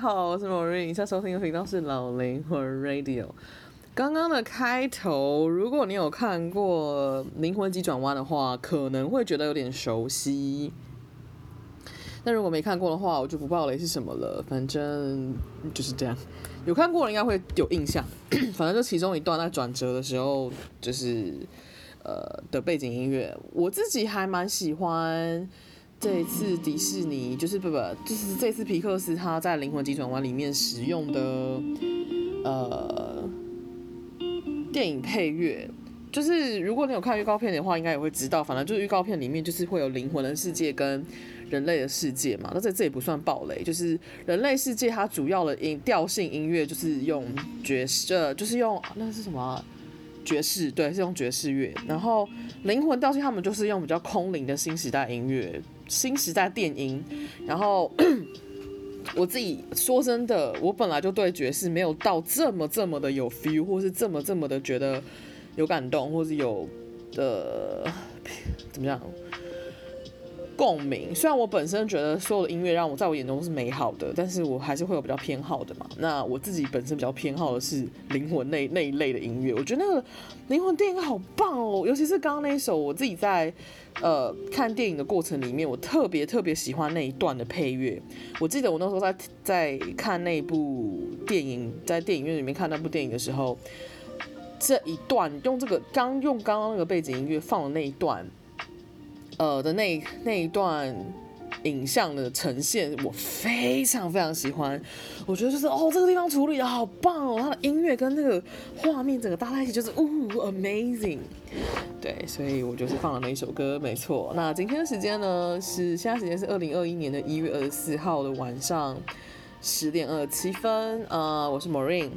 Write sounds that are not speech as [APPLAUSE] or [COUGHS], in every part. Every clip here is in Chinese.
大家好，我是 Maureen，现在收听的频道是老灵魂 Radio。刚刚的开头，如果你有看过《灵魂急转弯》的话，可能会觉得有点熟悉。但如果没看过的话，我就不爆雷是什么了。反正就是这样，有看过的应该会有印象。[COUGHS] 反正就其中一段在转折的时候，就是呃的背景音乐，我自己还蛮喜欢。这一次迪士尼就是不不，就是这次皮克斯他在《灵魂急转弯》里面使用的呃电影配乐，就是如果你有看预告片的话，应该也会知道。反正就是预告片里面就是会有灵魂的世界跟人类的世界嘛。那这这也不算暴雷，就是人类世界它主要的音调性音乐就是用爵士，呃，就是用那是什么？爵士，对，是用爵士乐。然后灵魂调性他们就是用比较空灵的新时代音乐。新时代电音，然后 [COUGHS] 我自己说真的，我本来就对爵士没有到这么这么的有 feel，或是这么这么的觉得有感动，或是有的怎么样？共鸣，虽然我本身觉得所有的音乐让我在我眼中是美好的，但是我还是会有比较偏好的嘛。那我自己本身比较偏好的是灵魂那那一类的音乐，我觉得那个灵魂电影好棒哦，尤其是刚刚那一首，我自己在呃看电影的过程里面，我特别特别喜欢那一段的配乐。我记得我那时候在在看那部电影，在电影院里面看那部电影的时候，这一段用这个刚用刚刚那个背景音乐放的那一段。呃的那那一段影像的呈现，我非常非常喜欢。我觉得就是哦，这个地方处理的好棒哦，它的音乐跟那个画面整个搭在一起，就是呜 amazing。对，所以我就是放了那一首歌，没错。那今天的时间呢是现在时间是二零二一年的一月二十四号的晚上十点二十七分。呃，我是 Maureen。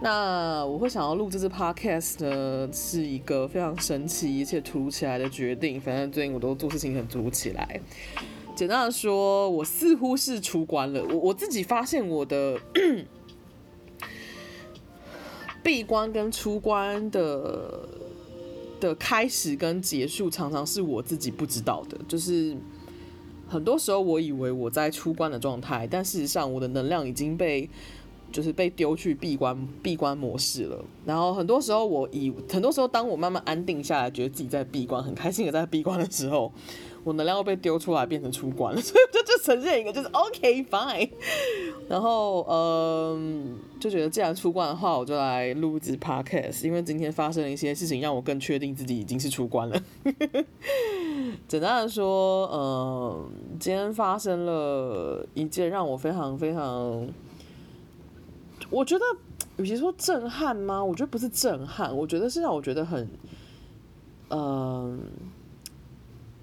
那我会想要录这支 podcast 呢，是一个非常神奇且突如其来的决定。反正最近我都做事情很突如其来。简单的说，我似乎是出关了。我我自己发现我的 [COUGHS] 闭关跟出关的的开始跟结束，常常是我自己不知道的。就是很多时候我以为我在出关的状态，但事实上我的能量已经被。就是被丢去闭关闭关模式了，然后很多时候我以很多时候当我慢慢安定下来，觉得自己在闭关很开心的在闭关的时候，我能量又被丢出来变成出关了，[LAUGHS] 所以就就呈现一个就是 OK fine，然后嗯就觉得既然出关的话，我就来录一支 podcast，因为今天发生了一些事情，让我更确定自己已经是出关了。简单的说，嗯，今天发生了一件让我非常非常。我觉得，与其说震撼吗？我觉得不是震撼，我觉得是让我觉得很，嗯、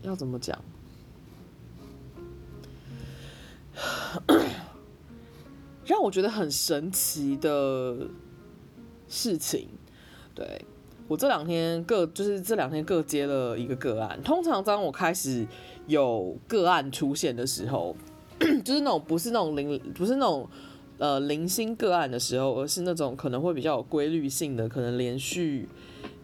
要怎么讲？[COUGHS] 让我觉得很神奇的事情。对，我这两天各就是这两天各接了一个个案。通常当我开始有个案出现的时候，就是那种不是那种零，不是那种。呃，零星个案的时候，而是那种可能会比较有规律性的，可能连续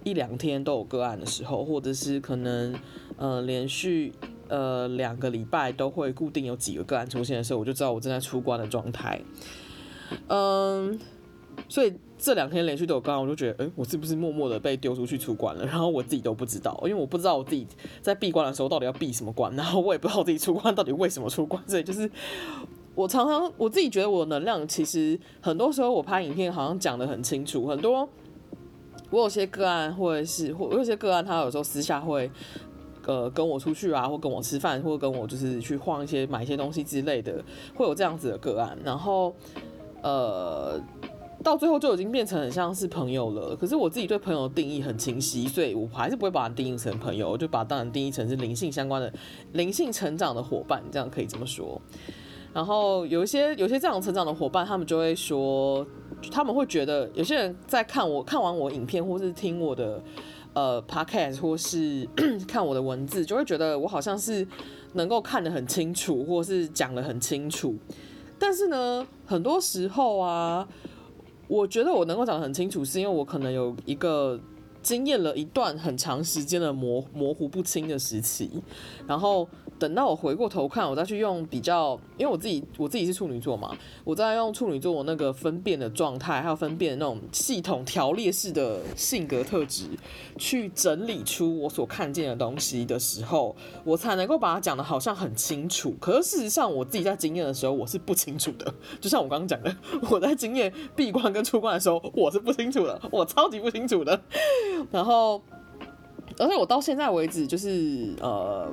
一两天都有个案的时候，或者是可能呃连续呃两个礼拜都会固定有几个个案出现的时候，我就知道我正在出关的状态。嗯，所以这两天连续都有个案，我就觉得，诶，我是不是默默的被丢出去出关了？[LAUGHS] 然后我自己都不知道，因为我不知道我自己在闭关的时候到底要闭什么关，然后我也不知道我自己出关到底为什么出关，所以就是。我常常我自己觉得我能量其实很多时候我拍影片好像讲得很清楚，很多我有些个案或者是或有些个案他有时候私下会呃跟我出去啊，或跟我吃饭，或跟我就是去晃一些买一些东西之类的，会有这样子的个案，然后呃到最后就已经变成很像是朋友了。可是我自己对朋友的定义很清晰，所以我还是不会把它定义成朋友，我就把它当然定义成是灵性相关的灵性成长的伙伴，这样可以这么说。然后有一些有些这样成长的伙伴，他们就会说，他们会觉得有些人在看我看完我影片，或是听我的呃 podcast，或是 [CLEARS THROAT] 看我的文字，就会觉得我好像是能够看得很清楚，或是讲得很清楚。但是呢，很多时候啊，我觉得我能够讲得很清楚，是因为我可能有一个经验了一段很长时间的模模糊不清的时期，然后。等到我回过头看，我再去用比较，因为我自己我自己是处女座嘛，我再用处女座我那个分辨的状态，还有分辨那种系统条列式的性格特质，去整理出我所看见的东西的时候，我才能够把它讲得好像很清楚。可是事实上，我自己在经验的时候，我是不清楚的。[LAUGHS] 就像我刚刚讲的，我在经验闭关跟出关的时候，我是不清楚的，我超级不清楚的。然后，而且我到现在为止，就是呃。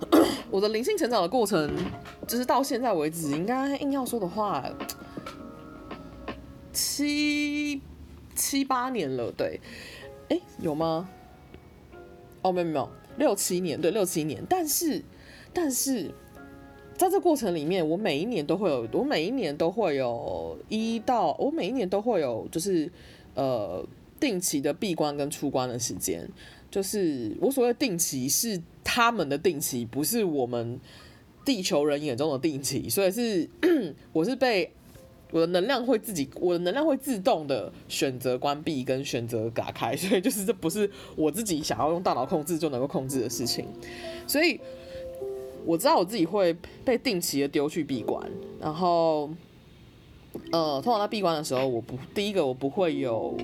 [COUGHS] 我的灵性成长的过程，就是到现在为止，应该硬要说的话，七七八年了，对，哎、有吗？哦，没有没有，六七年，对，六七年。但是，但是，在这过程里面，我每一年都会有，我每一年都会有一到，我每一年都会有，就是呃，定期的闭关跟出关的时间。就是我所谓定期是他们的定期，不是我们地球人眼中的定期，所以是 [CLEARS THROAT] 我是被我的能量会自己，我的能量会自动的选择关闭跟选择打开，所以就是这不是我自己想要用大脑控制就能够控制的事情，所以我知道我自己会被定期的丢去闭关，然后呃，通常在闭关的时候，我不第一个我不会有。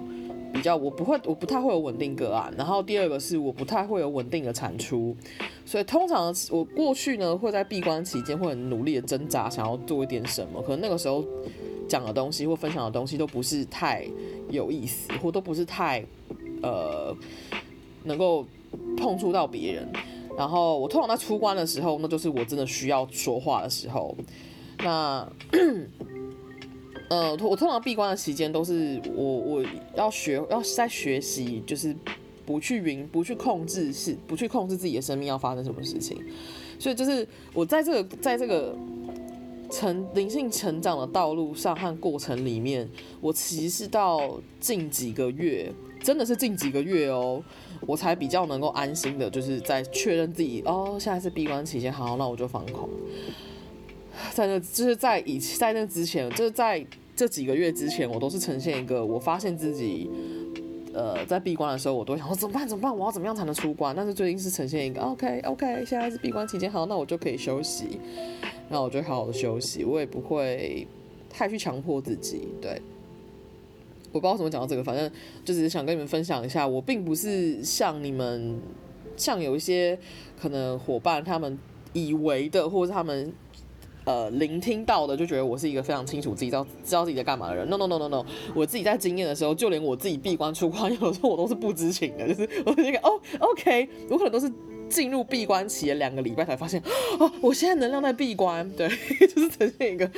比较我不会，我不太会有稳定个案。然后第二个是我不太会有稳定的产出，所以通常我过去呢会在闭关期间会很努力的挣扎，想要做一点什么。可能那个时候讲的东西或分享的东西都不是太有意思，或都不是太呃能够碰触到别人。然后我通常在出关的时候，那就是我真的需要说话的时候。那。呃，我通常闭关的期间都是我我要学要在学习，就是不去云不去控制是不去控制自己的生命要发生什么事情，所以就是我在这个在这个成灵性成长的道路上和过程里面，我其实是到近几个月，真的是近几个月哦，我才比较能够安心的，就是在确认自己哦，现在是闭关期间，好，那我就放空。在那就是在以在那之前，就是在。这几个月之前，我都是呈现一个，我发现自己，呃，在闭关的时候，我都想说怎么办？怎么办？我要怎么样才能出关？但是最近是呈现一个，OK OK，现在是闭关期间，好，那我就可以休息，那我就好好的休息，我也不会太去强迫自己。对，我不知道怎么讲到这个，反正就只是想跟你们分享一下，我并不是像你们，像有一些可能伙伴他们以为的，或者他们。呃，聆听到的就觉得我是一个非常清楚自己知道知道自己在干嘛的人。No No No No No，我自己在经验的时候，就连我自己闭关出关，[LAUGHS] 有的时候我都是不知情的，就是我那个哦，OK，我可能都是进入闭关期的两个礼拜才发现，哦，我现在能量在闭关，对，[LAUGHS] 就是呈现一个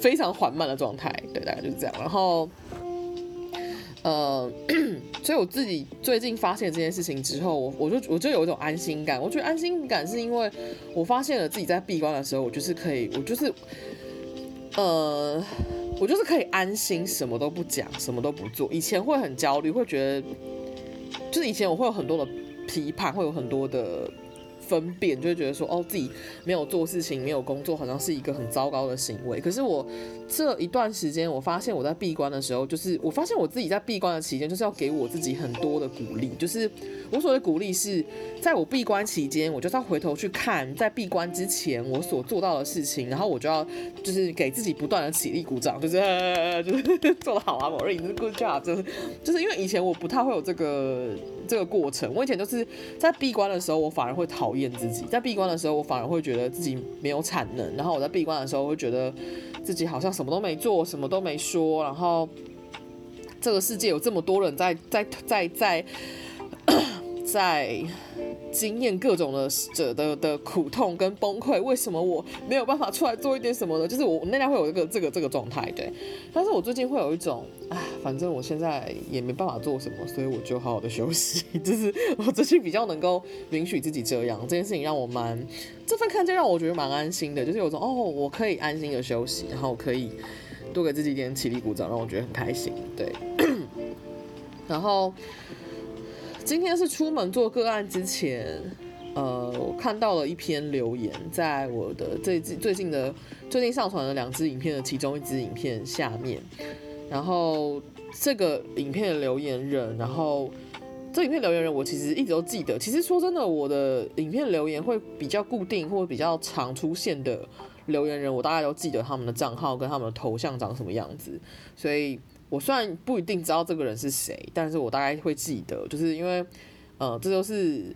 非常缓慢的状态，对，大概就是这样。然后。呃，[CLEARS THROAT] 所以我自己最近发现这件事情之后，我我就我就有一种安心感。我觉得安心感是因为我发现了自己在闭关的时候，我就是可以，我就是，呃，我就是可以安心，什么都不讲，什么都不做。以前会很焦虑，会觉得，就是以前我会有很多的批判，会有很多的。分辨就会觉得说，哦，自己没有做事情，没有工作，好像是一个很糟糕的行为。可是我这一段时间，我发现我在闭关的时候，就是我发现我自己在闭关的期间，就是要给我自己很多的鼓励。就是我所谓鼓励是，在我闭关期间，我就是要回头去看在闭关之前我所做到的事情，然后我就要就是给自己不断的起立鼓掌，就是 [LAUGHS] 就是做得好啊，某瑞，你是 good job，就是就是因为以前我不太会有这个这个过程，我以前就是在闭关的时候，我反而会讨。厌自己，在闭关的时候，我反而会觉得自己没有产能。然后我在闭关的时候，会觉得自己好像什么都没做，什么都没说。然后这个世界有这么多人在在在在在经验各种的者的的苦痛跟崩溃，为什么我没有办法出来做一点什么呢？就是我那天会有一个这个这个状态，对。但是我最近会有一种，哎，反正我现在也没办法做什么，所以我就好好的休息。[LAUGHS] 就是我最近比较能够允许自己这样，这件事情让我蛮这份看见让我觉得蛮安心的，就是有种哦，我可以安心的休息，然后可以多给自己一点起立鼓掌，让我觉得很开心，对。然后。今天是出门做个案之前，呃，我看到了一篇留言，在我的最近最近的最近上传的两支影片的其中一支影片下面，然后这个影片的留言人，然后这影片留言人我其实一直都记得。其实说真的，我的影片留言会比较固定或比较常出现的留言人，我大概都记得他们的账号跟他们的头像长什么样子。所以我虽然不一定知道这个人是谁，但是我大概会记得，就是因为呃，这就是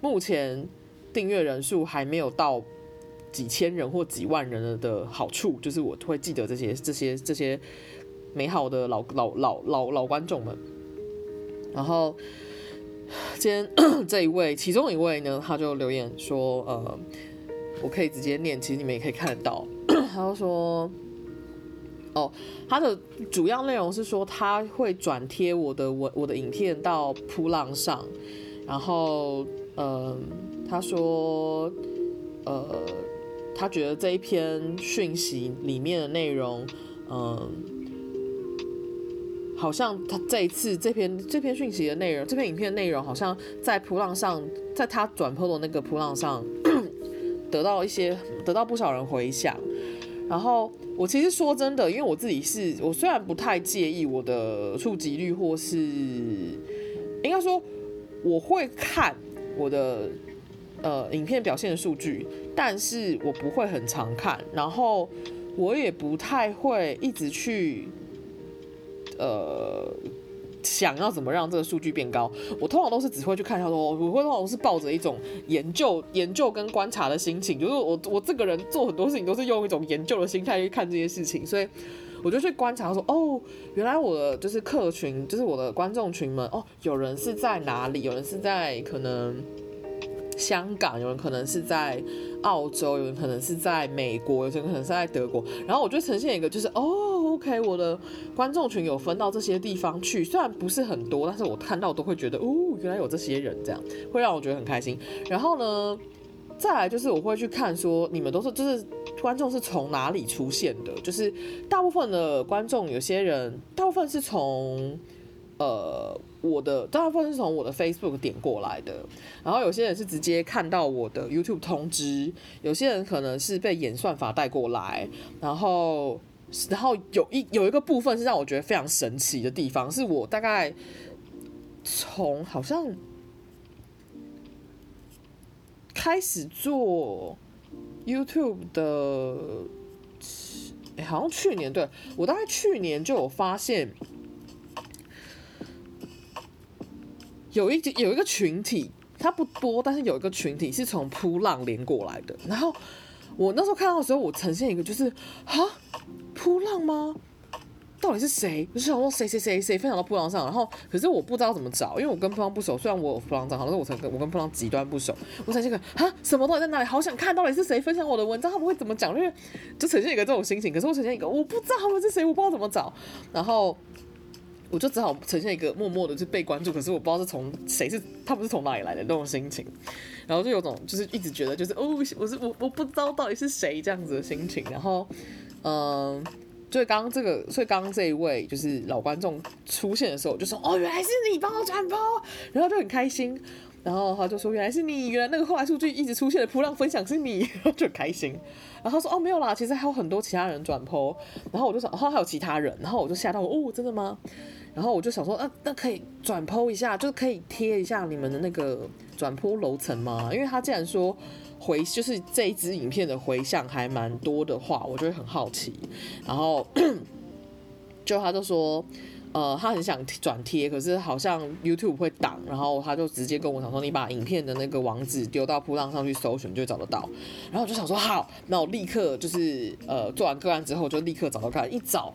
目前订阅人数还没有到几千人或几万人的好处，就是我会记得这些这些这些美好的老老老老老观众们。然后今天这一位，其中一位呢，他就留言说：“呃，我可以直接念，其实你们也可以看得到。”他就说：“哦，他的主要内容是说他会转贴我的我我的影片到扑浪上，然后呃，他说呃，他觉得这一篇讯息里面的内容，嗯、”好像他这一次这篇这篇讯息的内容，这篇影片的内容，好像在扑浪上，在他转 po 的那个扑浪上，[COUGHS] 得到一些得到不少人回响。然后我其实说真的，因为我自己是我虽然不太介意我的触及率，或是应该说我会看我的呃影片表现的数据，但是我不会很常看，然后我也不太会一直去。呃，想要怎么让这个数据变高？我通常都是只会去看他，说我会通常是抱着一种研究、研究跟观察的心情，就是我我这个人做很多事情都是用一种研究的心态去看这些事情，所以我就去观察说，哦，原来我的就是客群，就是我的观众群们，哦，有人是在哪里？有人是在可能香港，有人可能是在澳洲，有人可能是在美国，有人可能是在德国，然后我就呈现一个就是哦。OK，我的观众群有分到这些地方去，虽然不是很多，但是我看到都会觉得，哦，原来有这些人，这样会让我觉得很开心。然后呢，再来就是我会去看说，你们都是就是观众是从哪里出现的？就是大部分的观众，有些人大部分是从呃我的，大部分是从我的 Facebook 点过来的，然后有些人是直接看到我的 YouTube 通知，有些人可能是被演算法带过来，然后。然后有一有一个部分是让我觉得非常神奇的地方，是我大概从好像开始做 YouTube 的，哎，好像去年，对，我大概去年就有发现，有一有一个群体，它不多，但是有一个群体是从扑浪连过来的。然后我那时候看到的时候，我呈现一个就是啊。扑浪吗？到底是谁？我就想说谁谁谁谁分享到扑浪上，然后可是我不知道怎么找，因为我跟扑浪不熟。虽然我有扑浪账号，但是我曾跟我跟扑浪极端不熟。我呈现个啊，什么到底在哪里？好想看到底是谁分享我的文章，他们会怎么讲？因为就呈现一个这种心情。可是我呈现一个我不知道他们是谁，我不知道怎么找。然后我就只好呈现一个默默的就被关注，可是我不知道是从谁是他们是从哪里来的那种心情。然后就有种就是一直觉得就是哦，我是我我不知道到底是谁这样子的心情。然后。嗯，所以刚刚这个，所以刚刚这一位就是老观众出现的时候，就说哦，原来是你帮我转播，然后就很开心，然后他就说原来是你，原来那个后来数据一直出现的铺浪分享是你，然后就很开心，然后他说哦没有啦，其实还有很多其他人转播，然后我就想哦还有其他人，然后我就吓到我哦真的吗？然后我就想说啊那可以转播一下，就可以贴一下你们的那个转播楼层吗？因为他既然说。回就是这一支影片的回响还蛮多的话，我就会很好奇。然后 [CLEARS THROAT] 就他就说，呃，他很想转贴，可是好像 YouTube 会挡，然后他就直接跟我讲说，你把影片的那个网址丢到噗浪上去搜寻，就会找得到。然后我就想说好，那我立刻就是呃做完个案之后，就立刻找到看，一找。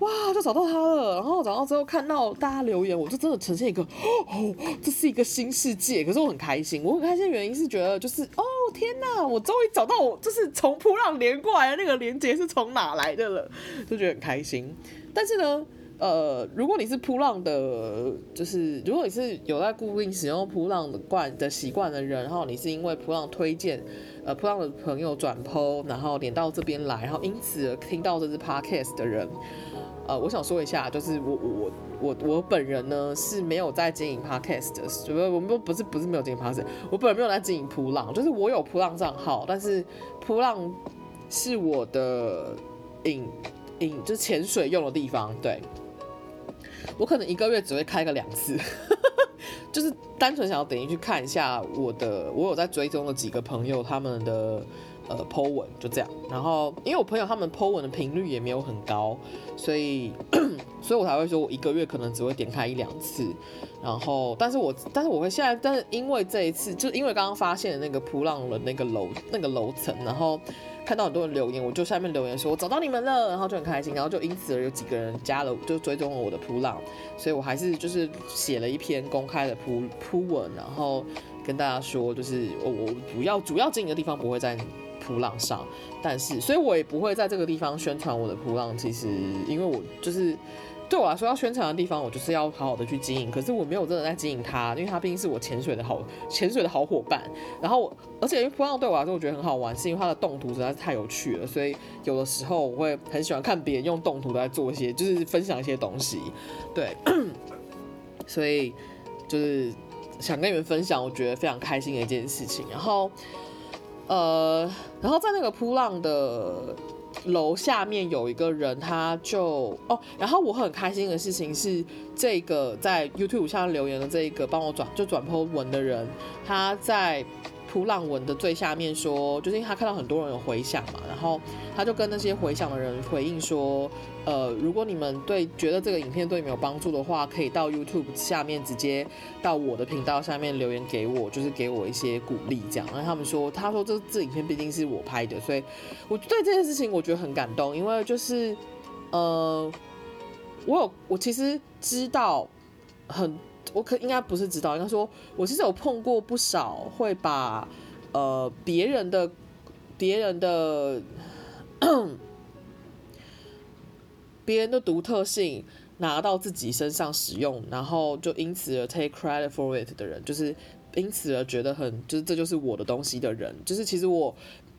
哇，就找到他了，然后找到之后看到大家留言，我就真的呈现一个哦，这是一个新世界。可是我很开心，我很开心的原因是觉得就是哦天哪，我终于找到我就是从噗浪连过来的那个连接是从哪来的了，就觉得很开心。但是呢，呃，如果你是扑浪的，就是如果你是有在固定使用扑浪的惯的习惯的人，然后你是因为扑浪推荐，呃，扑浪的朋友转 po，然后连到这边来，然后因此听到这支 podcast 的人。呃，我想说一下，就是我我我我本人呢是没有在经营 podcast 的，不我们不是不是没有经营 podcast，我本人没有在经营扑浪，就是我有扑浪账号，但是扑浪是我的隐隐就是潜水用的地方，对，我可能一个月只会开个两次，[LAUGHS] 就是单纯想要点进去看一下我的，我有在追踪的几个朋友他们的呃 po 文就这样。然后因为我朋友他们 po 文的频率也没有很高，所以 [COUGHS] 所以我才会说我一个月可能只会点开一两次。然后，但是我但是我会现在，但是因为这一次，就因为刚刚发现的那个噗浪的那个楼那个楼层，然后。看到很多人留言，我就下面留言说我找到你们了，然后就很开心，然后就因此而有几个人加了，就追踪了我的扑浪，所以我还是就是写了一篇公开的扑扑文，然后跟大家说，就是我我主要主要经营的地方不会在扑浪上，但是所以我也不会在这个地方宣传我的扑浪，其实因为我就是。对我来说，要宣传的地方，我就是要好好的去经营。可是我没有真的在经营它，因为它毕竟是我潜水的好潜水的好伙伴。然后，而且因为噗浪对我来说，我觉得很好玩，是因为它的动图实在是太有趣了。所以有的时候我会很喜欢看别人用动图来做一些，就是分享一些东西。对，[CLEARS THROAT] 所以就是想跟你们分享，我觉得非常开心的一件事情。然后，呃，然后在那个扑浪的。楼下面有一个人，他就哦，然后我很开心的事情是，这个在 YouTube 下留言的这一个帮我转就转 po 文的人，他在。噗浪文的最下面说，就是因为他看到很多人有回响嘛，然后他就跟那些回响的人回应说，呃，如果你们对觉得这个影片对你们有帮助的话，可以到 YouTube 下面直接到我的频道下面留言给我，就是给我一些鼓励这样。然后他们说，他说这这影片毕竟是我拍的，所以我对这件事情我觉得很感动，因为就是呃，我有我其实知道很。我可应该不是知道，应该说，我其实有碰过不少会把呃别人的别人的 [CLEARS THROAT] 别人的独特性拿到自己身上使用，然后就因此而 take credit for it 的人，就是因此而觉得很就是这就是我的东西的人，就是其实我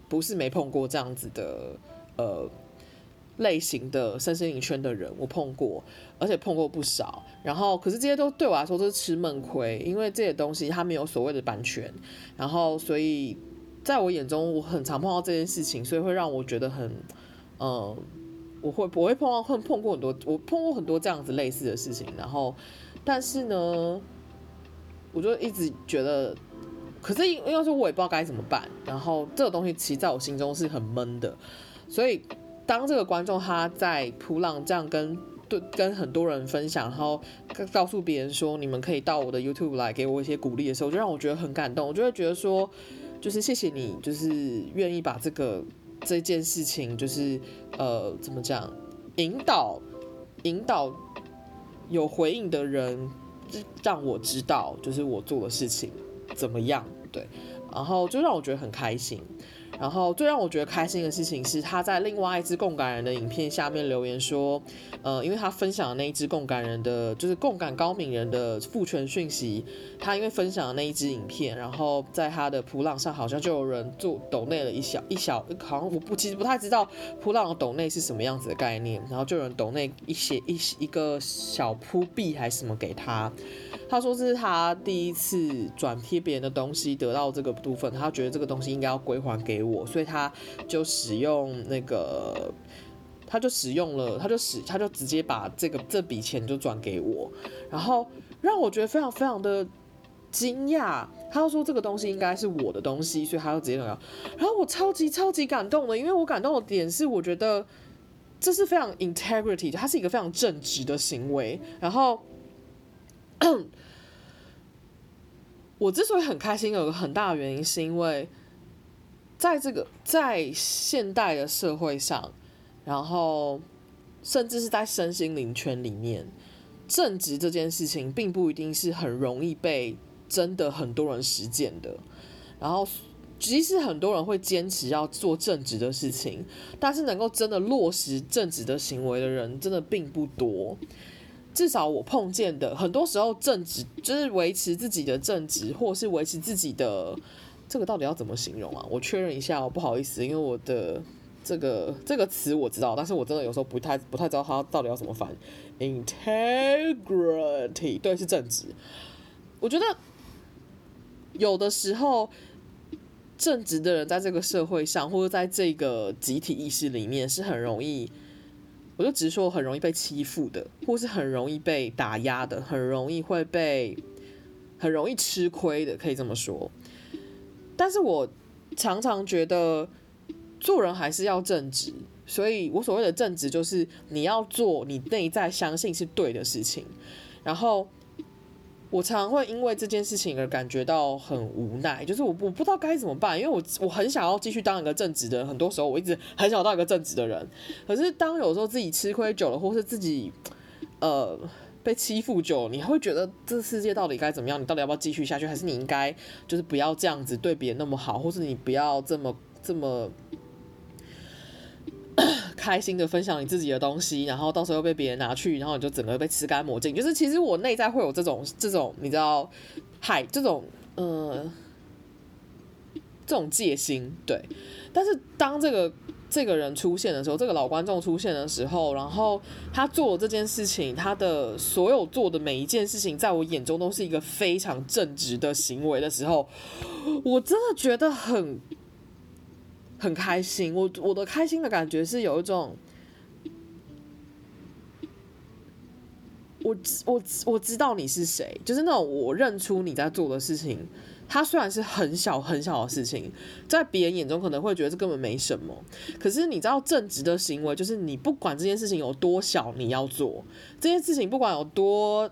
不是没碰过这样子的呃。类型的身心灵圈的人，我碰过，而且碰过不少。然后，可是这些都对我来说都是吃闷亏，因为这些东西它没有所谓的版权。然后，所以在我眼中，我很常碰到这件事情，所以会让我觉得很，嗯，我会我会碰到，会碰过很多，我碰过很多这样子类似的事情。然后，但是呢，我就一直觉得，可是因为说我也不知道该怎么办。然后，这个东西其实在我心中是很闷的，所以。当这个观众他在噗浪这样跟对跟很多人分享，然后告诉别人说，你们可以到我的 YouTube 来给我一些鼓励的时候，就让我觉得很感动。我就会觉得说，就是谢谢你，就是愿意把这个这件事情，就是呃怎么讲，引导引导有回应的人，让我知道就是我做的事情怎么样，对，然后就让我觉得很开心。然后最让我觉得开心的事情是，他在另外一支共感人的影片下面留言说，呃，因为他分享的那一支共感人的，就是共感高敏人的父权讯息，他因为分享的那一支影片，然后在他的噗浪上好像就有人做抖内了一小一小，好像我不其实不太知道噗浪的抖内是什么样子的概念，然后就有人抖内一些一一个小噗币还是什么给他。他说这是他第一次转贴别人的东西得到这个部分，他觉得这个东西应该要归还给我，我所以他就使用那个，他就使用了，他就使他就直接把这个这笔钱就转给我，然后让我觉得非常非常的惊讶。他就说这个东西应该是我的东西，所以他就直接那样，然后我超级超级感动的，因为我感动的点是我觉得这是非常 integrity，它是一个非常正直的行为，然后。我之所以很开心，有个很大的原因，是因为在这个在现代的社会上，然后甚至是在身心灵圈里面，正直这件事情并不一定是很容易被真的很多人实践的。然后，即使很多人会坚持要做正直的事情，但是能够真的落实正直的行为的人，真的并不多。至少我碰见的很多时候，正直就是维持自己的正直，或是维持自己的这个到底要怎么形容啊？我确认一下哦，不好意思，因为我的这个这个词我知道，但是我真的有时候不太不太知道它到底要怎么翻。Integrity，对，是正直。我觉得有的时候正直的人在这个社会上，或者在这个集体意识里面，是很容易。我就直说很容易被欺负的，或是很容易被打压的，很容易会被很容易吃亏的，可以这么说。但是我常常觉得做人还是要正直，所以我所谓的正直就是你要做你内在相信是对的事情，然后。我常常会因为这件事情而感觉到很无奈，就是我我不知道该怎么办，因为我我很想要继续当一个正直的人，很多时候我一直很想当一个正直的人，可是当有时候自己吃亏久了，或是自己呃被欺负久，你会觉得这世界到底该怎么样？你到底要不要继续下去？还是你应该就是不要这样子对别人那么好，或是你不要这么这么。[COUGHS] 开心的分享你自己的东西，然后到时候被别人拿去，然后你就整个被吃干抹净。就是其实我内在会有这种这种你知道，害这种呃这种戒心，对。但是当这个这个人出现的时候，这个老观众出现的时候，然后他做这件事情，他的所有做的每一件事情，在我眼中都是一个非常正直的行为的时候，我真的觉得很。很开心，我我的开心的感觉是有一种，我我我知道你是谁，就是那种我认出你在做的事情。它虽然是很小很小的事情，在别人眼中可能会觉得这根本没什么，可是你知道正直的行为就是你不管这件事情有多小，你要做这件事情，不管有多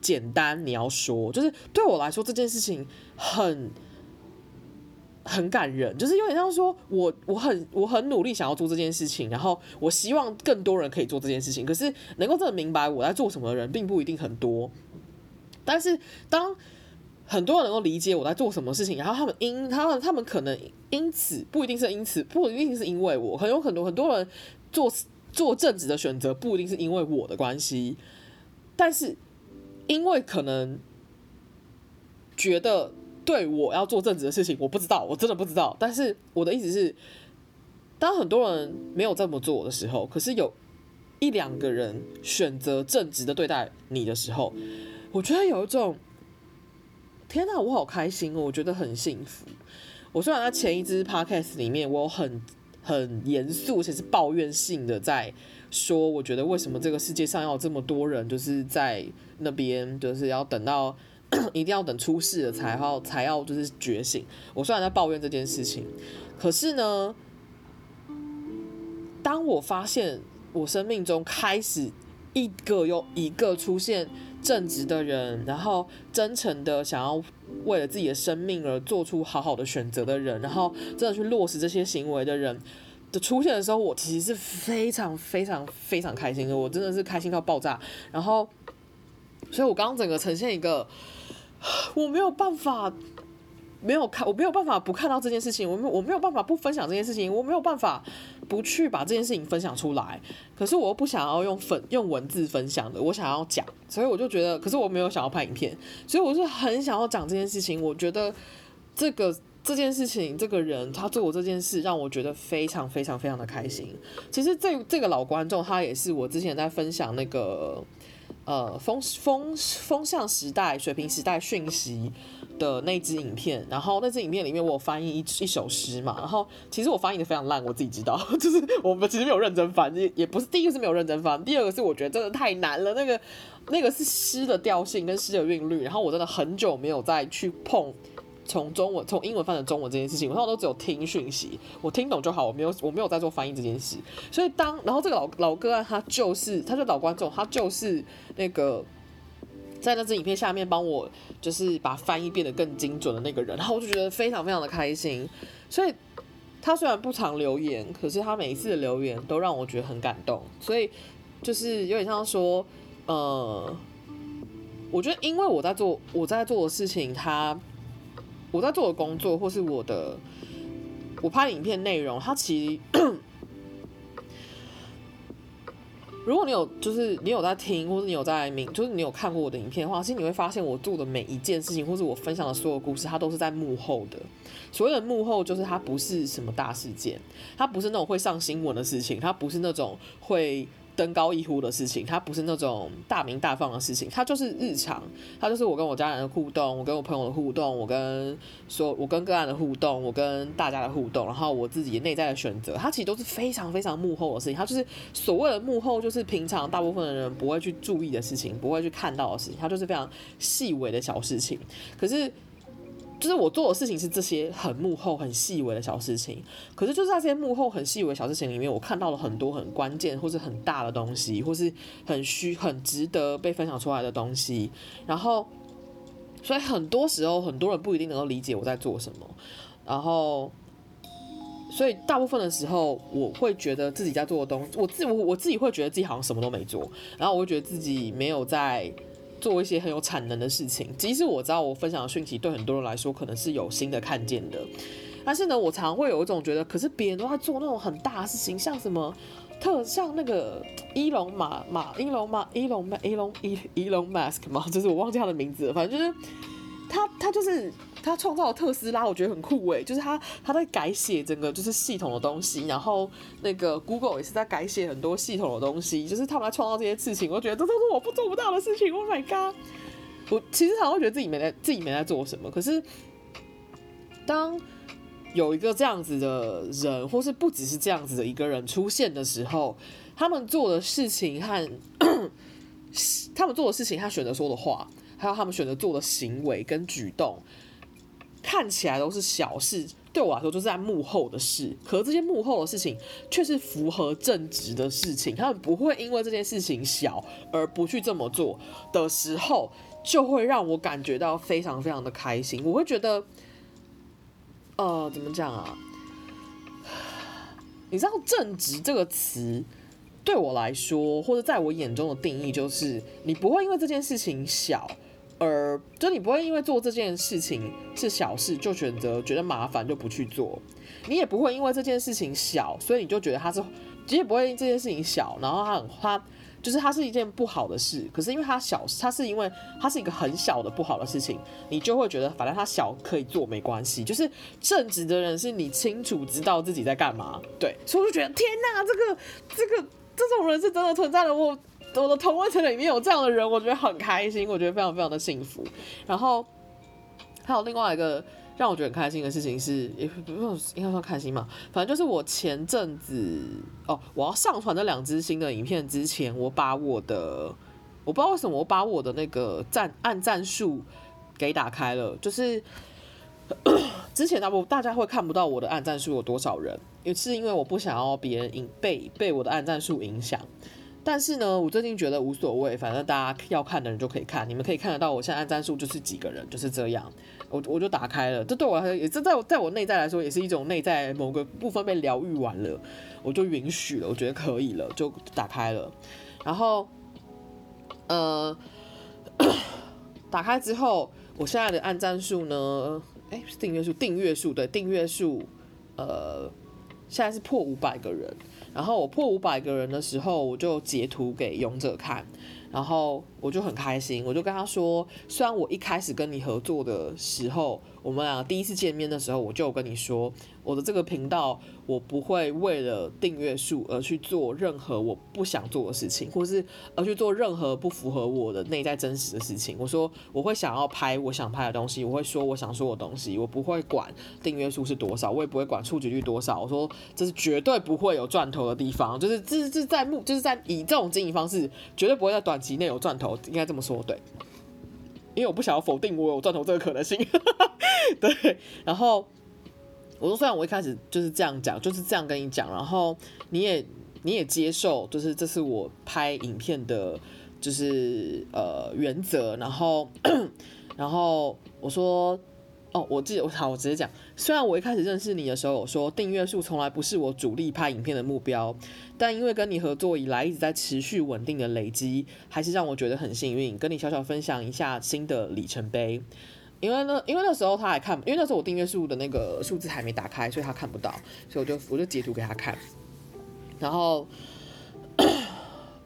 简单，你要说，就是对我来说这件事情很。很感人，就是有点像说我我很我很努力想要做这件事情，然后我希望更多人可以做这件事情。可是能够真的明白我在做什么的人并不一定很多。但是当很多人能够理解我在做什么事情，然后他们因他们他们可能因此不一定是因此，不一定是因为我，很有很多很多人做做正直的选择，不一定是因为我的关系，但是因为可能觉得。对，我要做正直的事情，我不知道，我真的不知道。但是我的意思是，当很多人没有这么做的时候，可是有一两个人选择正直的对待你的时候，我觉得有一种，天哪，我好开心哦，我觉得很幸福。我虽然在前一支 podcast 里面，我很很严肃，且是抱怨性的在说，我觉得为什么这个世界上要有这么多人，就是在那边，就是要等到。[CLEARS THROAT] 一定要等出事了才要才要就是觉醒。我虽然在抱怨这件事情，可是呢，当我发现我生命中开始一个又一个出现正直的人，然后真诚的想要为了自己的生命而做出好好的选择的人，然后真的去落实这些行为的人的出现的时候，我其实是非常非常非常开心的。我真的是开心到爆炸。然后，所以我刚刚整个呈现一个。我没有办法，没有看，我没有办法不看到这件事情，我没我没有办法不分享这件事情，我没有办法不去把这件事情分享出来。可是我又不想要用粉用文字分享的，我想要讲，所以我就觉得，可是我没有想要拍影片，所以我是很想要讲这件事情。我觉得这个这件事情，这个人他做我这件事，让我觉得非常非常非常的开心。其实这这个老观众，他也是我之前在分享那个。呃，风风风向时代、水平时代讯息的那支影片，然后那支影片里面我有翻译一一首诗嘛，然后其实我翻译的非常烂，我自己知道，[LAUGHS] 就是我们其实没有认真翻，也也不是第一个是没有认真翻，第二个是我觉得真的太难了，那个那个是诗的调性跟诗的韵律，然后我真的很久没有再去碰。从中文从英文翻成中文这件事情，我通常都只有听讯息，我听懂就好，我没有我没有在做翻译这件事。所以当然后这个老老哥啊他就是他就老观众，他就是那个在那支影片下面帮我就是把翻译变得更精准的那个人，然后我就觉得非常非常的开心。所以他虽然不常留言，可是他每一次的留言都让我觉得很感动。所以就是有点像说，呃，我觉得因为我在做我在做的事情，他。我在做的工作，或是我的我拍的影片内容，它其实，如果你有就是你有在听，或是你有在明，就是你有看过我的影片的话，其实你会发现我做的每一件事情，或是我分享的所有故事，它都是在幕后的。所谓的幕后，就是它不是什么大事件，它不是那种会上新闻的事情，它不是那种会登高一呼的事情，它不是那种大鸣大放的事情，它就是日常，它就是我跟我家人的互动，我跟我朋友的互动，我跟说，我跟个案的互动，我跟大家的互动，然后我自己内在的选择，它其实都是非常非常幕后的事情，它就是所谓的幕后，就是平常大部分的人不会去注意的事情，不会去看到的事情，它就是非常细微的小事情，可是。就是我做的事情是这些很幕后、很细微的小事情，可是就是在这些幕后很细微的小事情里面，我看到了很多很关键或是很大的东西，或是很需、很值得被分享出来的东西。然后，所以很多时候很多人不一定能够理解我在做什么。然后，所以大部分的时候，我会觉得自己在做的东，我自我我自己会觉得自己好像什么都没做，然后我会觉得自己没有在。做一些很有产能的事情，即使我知道我分享的讯息对很多人来说可能是有新的看见的，但是呢，我常会有一种觉得，可是别人都在做那种很大的事情，像什么特像那个伊隆马马伊隆马伊隆马伊隆伊伊隆马斯克嘛，就是我忘记他的名字了，反正就是他他就是。他创造了特斯拉，我觉得很酷诶，就是他他在改写整个就是系统的东西，然后那个 Google 也是在改写很多系统的东西，就是他们在创造这些事情，我觉得这都是我不做不到的事情。Oh my god！我其实常会觉得自己没在自己没在做什么，可是当有一个这样子的人，或是不只是这样子的一个人出现的时候，他们做的事情和 [COUGHS] 他们做的事情，他选择说的话，还有他们选择做的行为跟举动。看起来都是小事，对我来说就是在幕后的事。可这些幕后的事情却是符合正直的事情，他们不会因为这件事情小而不去这么做的时候，就会让我感觉到非常非常的开心。我会觉得，呃，怎么讲啊？你知道“正直”这个词对我来说，或者在我眼中的定义，就是你不会因为这件事情小。而就你不会因为做这件事情是小事就选择觉得麻烦就不去做，你也不会因为这件事情小，所以你就觉得它是，其实也不会因这件事情小，然后它很它就是它是一件不好的事，可是因为它小，它是因为它是一个很小的不好的事情，你就会觉得反正它小可以做没关系。就是正直的人是你清楚知道自己在干嘛，对，所以我就觉得天哪，这个这个这种人是真的存在的我。我的同温层里面有这样的人，我觉得很开心，我觉得非常非常的幸福。然后还有另外一个让我觉得很开心的事情是，也不用应该说开心嘛，反正就是我前阵子哦，我要上传这两支新的影片之前，我把我的我不知道为什么我把我的那个赞按赞数给打开了，就是 [COUGHS] 之前大部大家会看不到我的按赞数有多少人，也是因为我不想要别人影被被我的按赞数影响。但是呢，我最近觉得无所谓，反正大家要看的人就可以看，你们可以看得到，我现在按赞数就是几个人，就是这样，我我就打开了，这对我来说，也这在我在我内在来说，也是一种内在某个部分被疗愈完了，我就允许了，我觉得可以了，就打开了，然后，呃，[COUGHS] 打开之后，我现在的按赞数呢，哎，订阅数，订阅数，对，订阅数，呃，现在是破五百个人。然后我破五百个人的时候，我就截图给勇者看，然后我就很开心，我就跟他说，虽然我一开始跟你合作的时候，我们俩第一次见面的时候，我就跟你说，我的这个频道，我不会为了订阅数而去做任何我不想做的事情，或是而去做任何不符合我的内在真实的事情。我说我会想要拍我想拍的东西，我会说我想说的东西，我不会管订阅数是多少，我也不会管触及率多少。我说这是绝对不会有赚头的地方，就是这是在目就是在以这种经营方式，绝对不会在短期内有赚头，应该这么说对。因为我不想要否定我有赚头这个可能性，[LAUGHS] 对，然后。我说，虽然我一开始就是这样讲，就是这样跟你讲，然后你也你也接受，就是这是我拍影片的，就是呃原则。然后 [COUGHS] 然后我说，哦，我记得我好，我直接讲。虽然我一开始认识你的时候，我说订阅数从来不是我主力拍影片的目标，但因为跟你合作以来一直在持续稳定的累积，还是让我觉得很幸运，跟你小小分享一下新的里程碑。因为那，因为那时候他还看，因为那时候我订阅数的那个数字还没打开，所以他看不到，所以我就我就截图给他看。然后，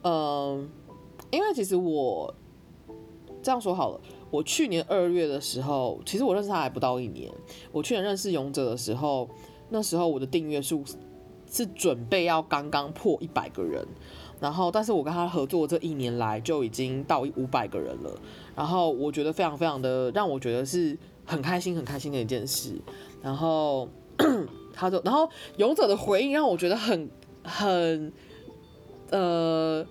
嗯，[CLEARS THROAT] 因为其实我这样说好了，我去年二月的时候，其实我认识他还不到一年。我去年认识勇者的时候，那时候我的订阅数是准备要刚刚破一百个人，然后但是我跟他合作这一年来就已经到五百个人了，然后我觉得非常非常的让我觉得是很开心很开心的一件事，然后 [CLEARS THROAT] 他就然后勇者的回应让我觉得很很呃，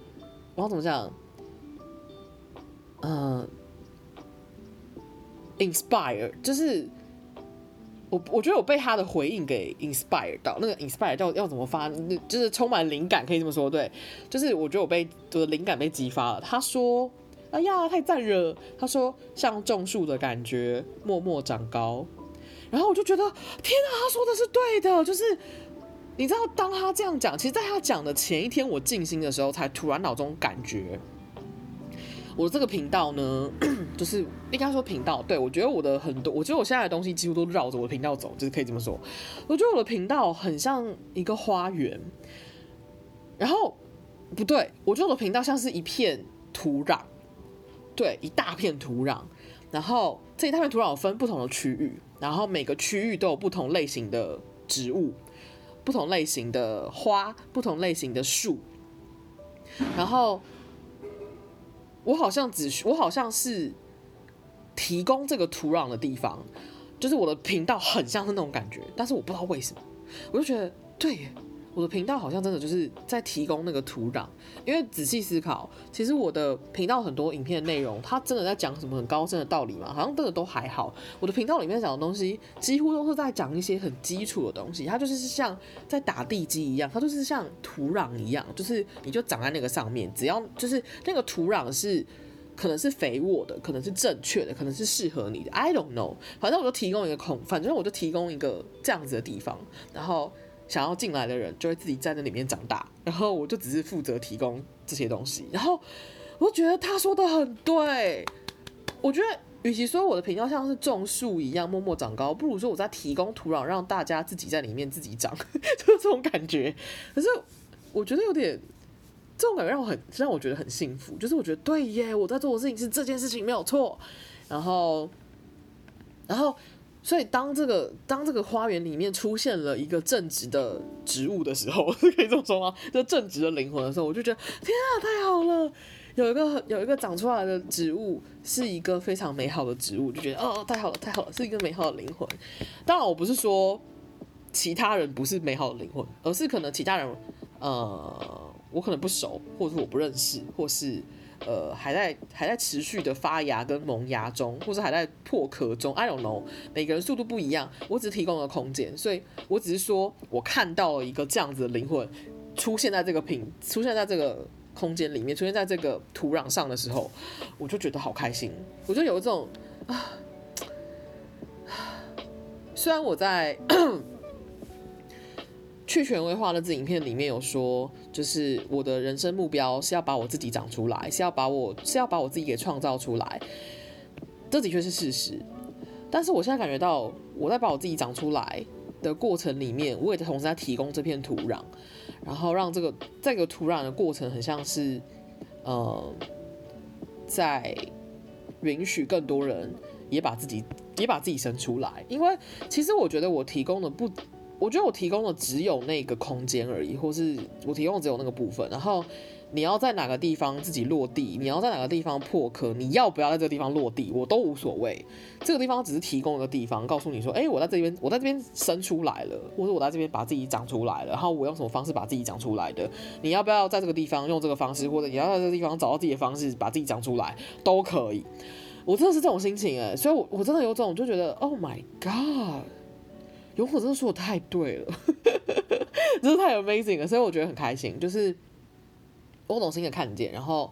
我要怎么讲？嗯、inspire 就是我，我觉得我被他的回应给 inspire 到。那个 inspire 叫要怎么发？就是充满灵感，可以这么说，对。就是我觉得我被我的灵感被激发了。他说：“哎呀，太赞了！”他说：“像种树的感觉，默默长高。”然后我就觉得，天哪，他说的是对的。就是你知道，当他这样讲，其实在他讲的前一天，我静心的时候，才突然脑中感觉。我这个频道呢，[CLEARS THROAT] 就是应该说频道，对，我觉得我的很多，我觉得我现在的东西几乎都绕着我的频道走，就是可以这么说。我觉得我的频道很像一个花园，然后不对，我觉得我的频道像是一片土壤，对，一大片土壤，然后这一大片土壤分不同的区域，然后每个区域都有不同类型的植物、不同类型的花、不同类型的树，然后。我好像只我好像是提供这个土壤的地方，就是我的频道很像是那种感觉，但是我不知道为什么，我就觉得对，我的频道好像真的就是在提供那个土壤。因为仔细思考，其实我的频道很多影片的内容，它真的在讲什么很高深的道理吗？好像真的都还好。我的频道里面讲的东西，几乎都是在讲一些很基础的东西，它就是像在打地基一样，它就是像土壤一样，就是你就长在那个上面，只要就是那个土壤是可能是肥沃的，可能是正确的，可能是适合你的。I don't know，反正我就提供一个空，反正我就提供一个这样子的地方，然后。想要进来的人就会自己在那里面长大，然后我就只是负责提供这些东西。然后我觉得他说的很对，我觉得与其说我的频道像是种树一样默默长高，不如说我在提供土壤让大家自己在里面自己长，就 [LAUGHS] 是这种感觉。可是我觉得有点这种感觉让我很让我觉得很幸福，就是我觉得对耶，我在做的事情是这件事情没有错。然后，然后。所以当这个当这个花园里面出现了一个正直的植物的时候，[LAUGHS] 可以这么说吗？就正直的灵魂的时候，我就觉得天啊，太好了！有一个 [LAUGHS] 有一个长出来的植物是一个非常美好的植物，就觉得哦，太好了，太好了，是一个美好的灵魂。当然，我不是说其他人不是美好的灵魂，而是可能其他人呃，我可能不熟，或者是我不认识，或是。呃，还在还在持续的发芽跟萌芽中，或是还在破壳中，I don't know，每个人速度不一样，我只提供了空间，所以我只是说我看到了一个这样子的灵魂出现在这个品，出现在这个空间里面，出现在这个土壤上的时候，我就觉得好开心，我就有一种啊，[SIGHS] 虽然我在。去权威化的这影片里面有说，就是我的人生目标是要把我自己长出来，是要把我是要把我自己给创造出来，这的确是事实。但是我现在感觉到，我在把我自己长出来的过程里面，我也同时在提供这片土壤，然后让这个这个土壤的过程很像是，呃，在允许更多人也把自己也把自己生出来。因为其实我觉得我提供的不。我觉得我提供的只有那个空间而已，或是我提供只有那个部分。然后你要在哪个地方自己落地，你要在哪个地方破壳，你要不要在这个地方落地，我都无所谓。这个地方只是提供一个地方，告诉你说，哎，我在这边，我在这边生出来了，或者我在这边把自己长出来了。然后我用什么方式把自己长出来的？你要不要在这个地方用这个方式，或者你要在这个地方找到自己的方式把自己长出来，都可以。我真的是这种心情哎，所以我我真的有种就觉得，Oh my God。勇者真的说的太对了，[LAUGHS] 真的太 amazing 了，所以我觉得很开心。就是我懂心的看见，然后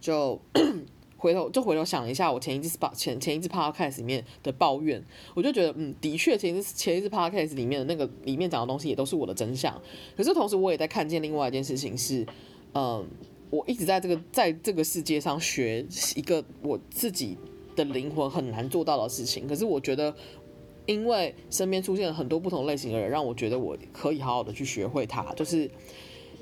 就 [CLEARS THROAT] 回头就回头想一下，我前一次前前一次 podcast 里面的抱怨，我就觉得嗯，的确前一次前一次 podcast 里面的那个里面讲的东西也都是我的真相。可是同时我也在看见另外一件事情是，嗯，我一直在这个在这个世界上学一个我自己的灵魂很难做到的事情。可是我觉得。因为身边出现了很多不同类型的人，让我觉得我可以好好的去学会它，就是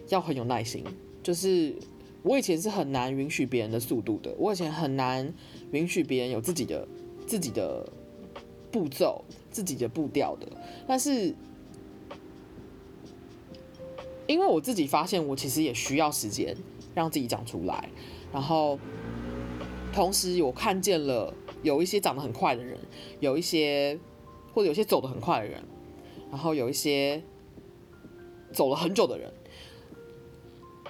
要很有耐心。就是我以前是很难允许别人的速度的，我以前很难允许别人有自己的自己的步骤、自己的步调的。但是因为我自己发现，我其实也需要时间让自己讲出来，然后同时我看见了有一些长得很快的人，有一些或者有些走得很快的人，然后有一些走了很久的人，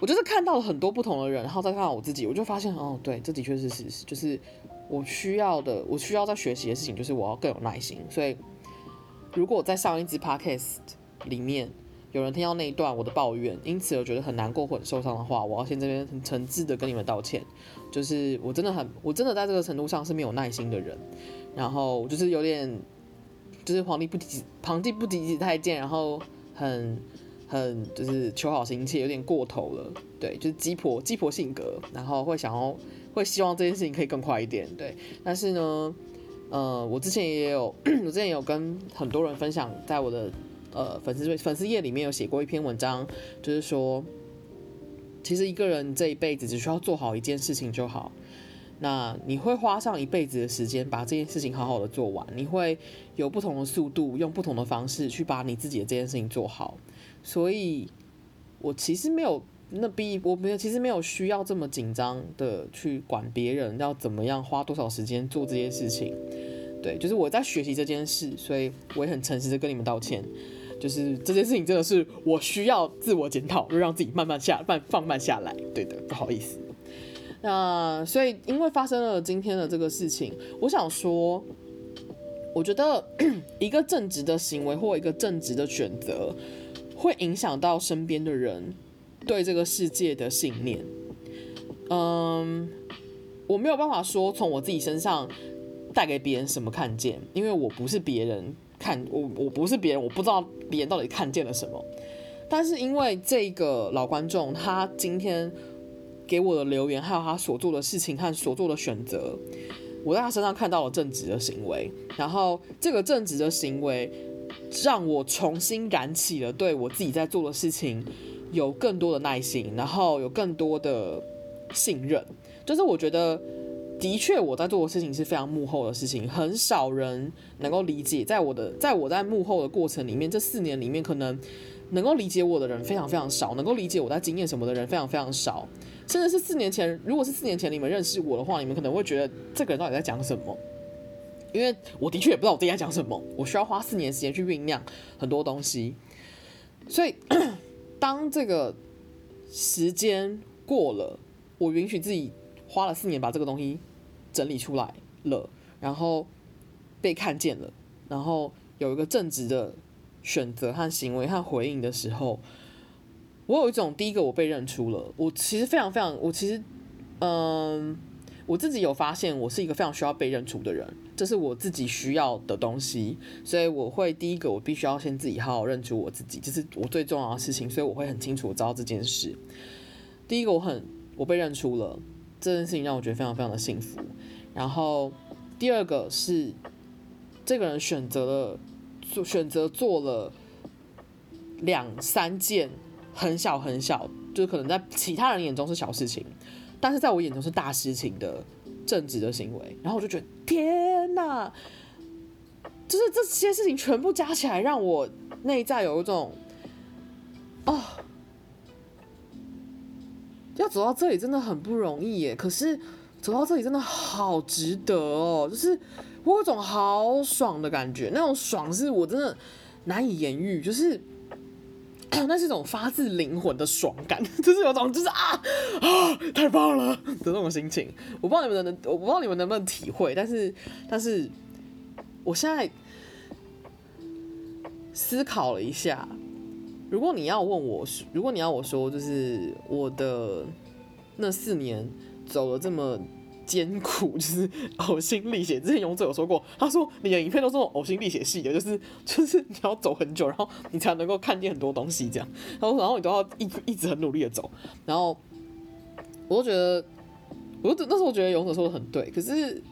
我就是看到了很多不同的人，然后再看到我自己，我就发现哦，对，这的确是事实，就是我需要的，我需要在学习的事情，就是我要更有耐心。所以，如果我在上一支 podcast 里面。有人听到那一段我的抱怨，因此我觉得很难过或者受伤的话，我要先这边很诚挚的跟你们道歉。就是我真的很，我真的在这个程度上是没有耐心的人，然后就是有点，就是皇帝不急，皇帝不急急太监，然后很很就是求好心切，有点过头了。对，就是鸡婆鸡婆性格，然后会想要会希望这件事情可以更快一点。对，但是呢，呃，我之前也有，[CLEARS THROAT] 我之前有跟很多人分享，在我的。呃，粉丝粉丝页里面有写过一篇文章，就是说，其实一个人这一辈子只需要做好一件事情就好。那你会花上一辈子的时间把这件事情好好的做完，你会有不同的速度，用不同的方式去把你自己的这件事情做好。所以，我其实没有那逼，我没有，其实没有需要这么紧张的去管别人要怎么样花多少时间做这件事情。对，就是我在学习这件事，所以我也很诚实的跟你们道歉。就是这件事情真的是我需要自我检讨，就让自己慢慢下慢放慢下来。对的，不好意思。那所以因为发生了今天的这个事情，我想说，我觉得 [CLEARS THROAT] 一个正直的行为或一个正直的选择，会影响到身边的人对这个世界的信念。嗯，我没有办法说从我自己身上带给别人什么看见，因为我不是别人。看我，我不是别人，我不知道别人到底看见了什么。但是因为这个老观众，他今天给我的留言，还有他所做的事情和所做的选择，我在他身上看到了正直的行为。然后这个正直的行为，让我重新燃起了对我自己在做的事情有更多的耐心，然后有更多的信任。就是我觉得。的确，我在做的事情是非常幕后的事情，很少人能够理解。在我的，在我在幕后的过程里面，这四年里面，可能能够理解我的人非常非常少，能够理解我在经验什么的人非常非常少。甚至是四年前，如果是四年前你们认识我的话，你们可能会觉得这个人到底在讲什么？因为我的确也不知道我自己在讲什么，我需要花四年时间去酝酿很多东西。所以，当这个时间过了，我允许自己。花了四年把这个东西整理出来了，然后被看见了，然后有一个正直的选择和行为和回应的时候，我有一种第一个我被认出了。我其实非常非常，我其实嗯，我自己有发现我是一个非常需要被认出的人，这是我自己需要的东西，所以我会第一个我必须要先自己好好认出我自己，这是我最重要的事情，所以我会很清楚知道这件事。第一个我很我被认出了。这件事情让我觉得非常非常的幸福。然后第二个是，这个人选择了做选择做了两三件很小很小，就是可能在其他人眼中是小事情，但是在我眼中是大事情的正直的行为。然后我就觉得天哪，就是这些事情全部加起来，让我内在有一种哦。要走到这里真的很不容易耶，可是走到这里真的好值得哦，就是我有种好爽的感觉，那种爽是我真的难以言喻，就是那是一种发自灵魂的爽感，[LAUGHS] 就是有种就是啊啊太棒了的那种心情，我不知道你们能，我不知道你们能不能体会，但是但是我现在思考了一下。如果你要问我，如果你要我说，就是我的那四年走了这么艰苦，就是呕心沥血。之前勇者有说过，他说你的影片都是那种呕心沥血系的，就 [LAUGHS] 是就是你要走很久，然后你才能够看见很多东西这样。然后然后你都要一一直很努力的走。然后我就觉得，我就那时候觉得勇者说的很对，可是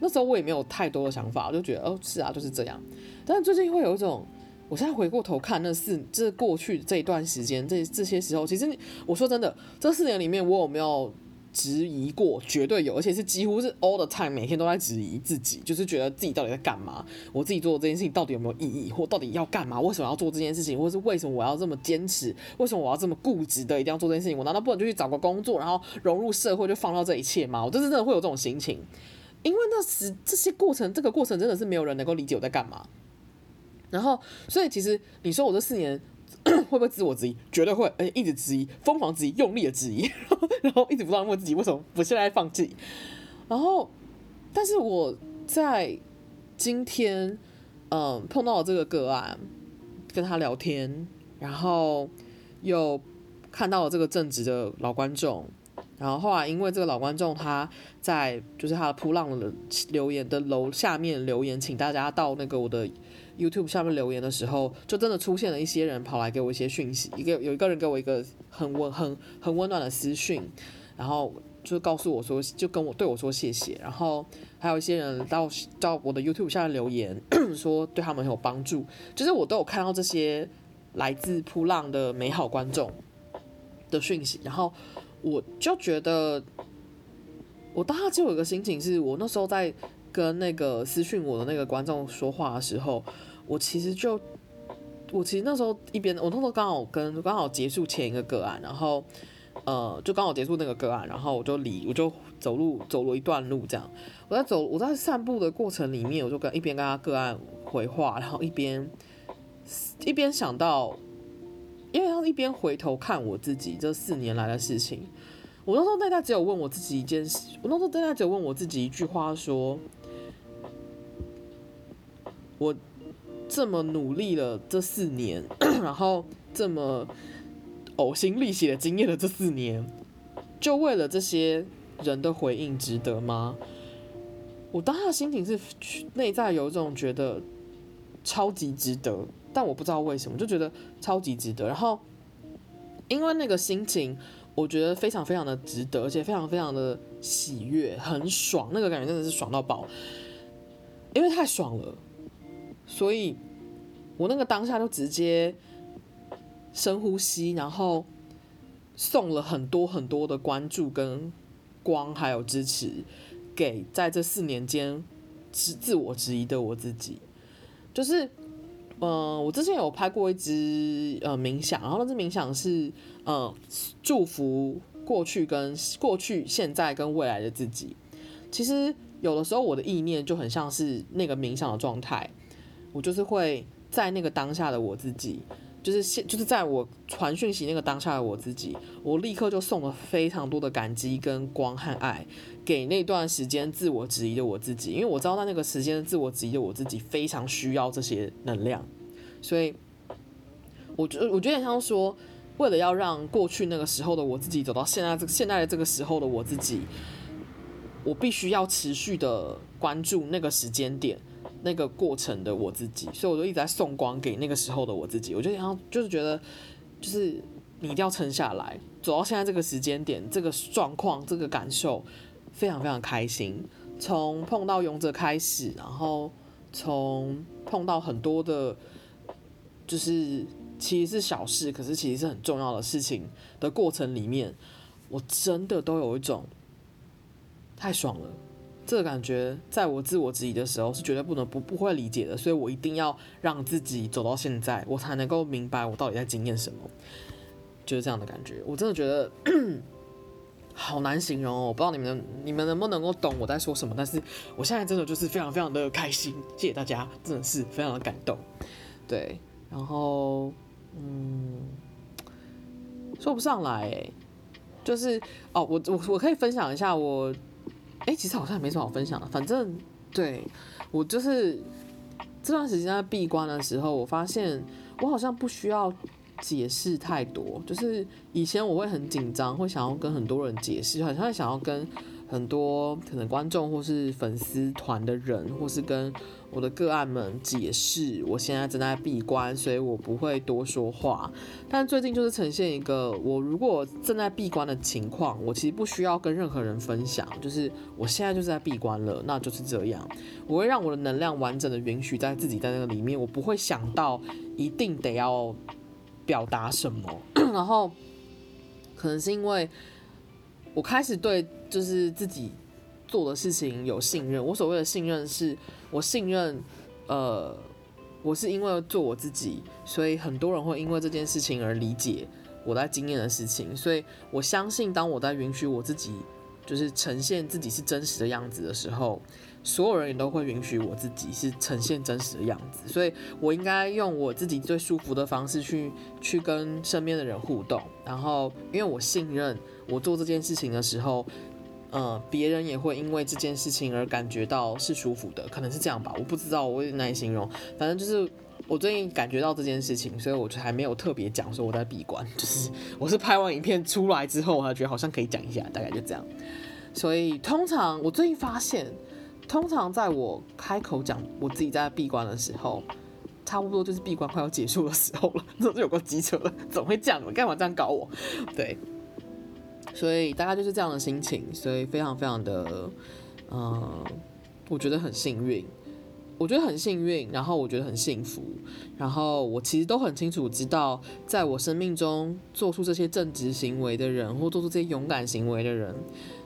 那时候我也没有太多的想法，我就觉得哦是啊就是这样。但是最近会有一种。我现在回过头看那四，这过去这一段时间，这这些时候，其实我说真的，这四年里面我有没有质疑过，绝对有，而且是几乎是 all the time，每天都在质疑自己，就是觉得自己到底在干嘛，我自己做的这件事情到底有没有意义，或到底要干嘛？为什么要做这件事情？或是为什么我要这么坚持？为什么我要这么固执的一定要做这件事情？我难道不能就去找个工作，然后融入社会，就放到这一切吗？我就是真的会有这种心情，因为那时这些过程，这个过程真的是没有人能够理解我在干嘛。然后，所以其实你说我这四年。[COUGHS] 会不会自我质疑？绝对会，而且一直质疑，疯狂质疑，用力的质疑，[LAUGHS] 然后一直不断问自己为什么不现在放弃。然后，但是我在今天，嗯，碰到了这个个案，跟他聊天，然后又看到了这个正直的老观众，然后后来因为这个老观众他在就是他的扑浪留言的楼下面留言，请大家到那个我的。YouTube 下面留言的时候，就真的出现了一些人跑来给我一些讯息，一个有一个人给我一个很温很很温暖的私讯，然后就告诉我说，就跟我对我说谢谢，然后还有一些人到到我的 YouTube 下面留言，说对他们很有帮助，就是我都有看到这些来自扑浪的美好观众的讯息，然后我就觉得，我当时就有一个心情，是我那时候在跟那个私讯我的那个观众说话的时候。我其实就，我其实那时候一边，我那时候刚好跟刚好结束前一个个案，然后，呃，就刚好结束那个个案，然后我就离，我就走路走了一段路，这样，我在走，我在散步的过程里面，我就跟一边跟他个案回话，然后一边一边想到，因为他一边回头看我自己这四年来的事情，我那时候大概只有问我自己一件事，我那时候大概只有问我自己一句话说，我。这么努力了这四年，[CLEARS THROAT] 然后这么呕心沥血的经验了这四年，就为了这些人的回应值得吗？我当下的心情是内在有一种觉得超级值得，但我不知道为什么就觉得超级值得。然后因为那个心情，我觉得非常非常的值得，而且非常非常的喜悦，很爽，那个感觉真的是爽到爆，因为太爽了。所以，我那个当下就直接深呼吸，然后送了很多很多的关注、跟光，还有支持给在这四年间自自我质疑的我自己。就是，嗯、呃，我之前有拍过一支呃冥想，然后那支冥想是呃祝福过去跟过去、现在跟未来的自己。其实有的时候我的意念就很像是那个冥想的状态。我就是会在那个当下的我自己，就是现就是在我传讯息那个当下的我自己，我立刻就送了非常多的感激跟光和爱给那段时间自我质疑的我自己，因为我知道在那个时间自我质疑的我自己非常需要这些能量，所以我觉我觉得像说，为了要让过去那个时候的我自己走到现在这个现在的这个时候的我自己，我必须要持续的关注那个时间点。那个过程的我自己，所以我就一直在送光给那个时候的我自己。我就想，就是觉得，就是你一定要撑下来，走到现在这个时间点，这个状况，这个感受，非常非常开心。从碰到勇者开始，然后从碰到很多的，就是其实是小事，可是其实是很重要的事情的过程里面，我真的都有一种太爽了。这个感觉，在我自我质疑的时候是绝对不能不不会理解的，所以我一定要让自己走到现在，我才能够明白我到底在经验什么，就是这样的感觉。我真的觉得 [CLEARS THROAT] 好难形容哦，我不知道你们你们能不能够懂我在说什么，但是我现在真的就是非常非常的开心，谢谢大家，真的是非常的感动。对，然后嗯，说不上来，就是哦，我我我可以分享一下我。哎、其实好像也没什么好分享的。反正对我就是这段时间在闭关的时候，我发现我好像不需要解释太多。就是以前我会很紧张，会想要跟很多人解释，好像想要跟很多可能观众或是粉丝团的人，或是跟。我的个案们解释，我现在正在闭关，所以我不会多说话。但最近就是呈现一个，我如果正在闭关的情况，我其实不需要跟任何人分享，就是我现在就是在闭关了，那就是这样。我会让我的能量完整的允许在自己在那个里面，我不会想到一定得要表达什么。然后可能是因为。我开始对就是自己做的事情有信任。我所谓的信任是，我信任，呃，我是因为做我自己，所以很多人会因为这件事情而理解我在经验的事情。所以我相信，当我在允许我自己就是呈现自己是真实的样子的时候。所有人也都会允许我自己是呈现真实的样子，所以我应该用我自己最舒服的方式去去跟身边的人互动。然后，因为我信任我做这件事情的时候，呃，别人也会因为这件事情而感觉到是舒服的，可能是这样吧，我不知道，我有点难以形容。反正就是我最近感觉到这件事情，所以我就还没有特别讲说我在闭关，[LAUGHS] 就是我是拍完影片出来之后，我还觉得好像可以讲一下，大概就这样。所以通常我最近发现。通常在我开口讲我自己在闭关的时候，差不多就是闭关快要结束的时候了，[LAUGHS] 这就有个机车了，怎么会这样？干嘛这样搞我？对，所以大概就是这样的心情，所以非常非常的，嗯，我觉得很幸运，我觉得很幸运，然后我觉得很幸福，然后我其实都很清楚知道，在我生命中做出这些正直行为的人，或做出这些勇敢行为的人。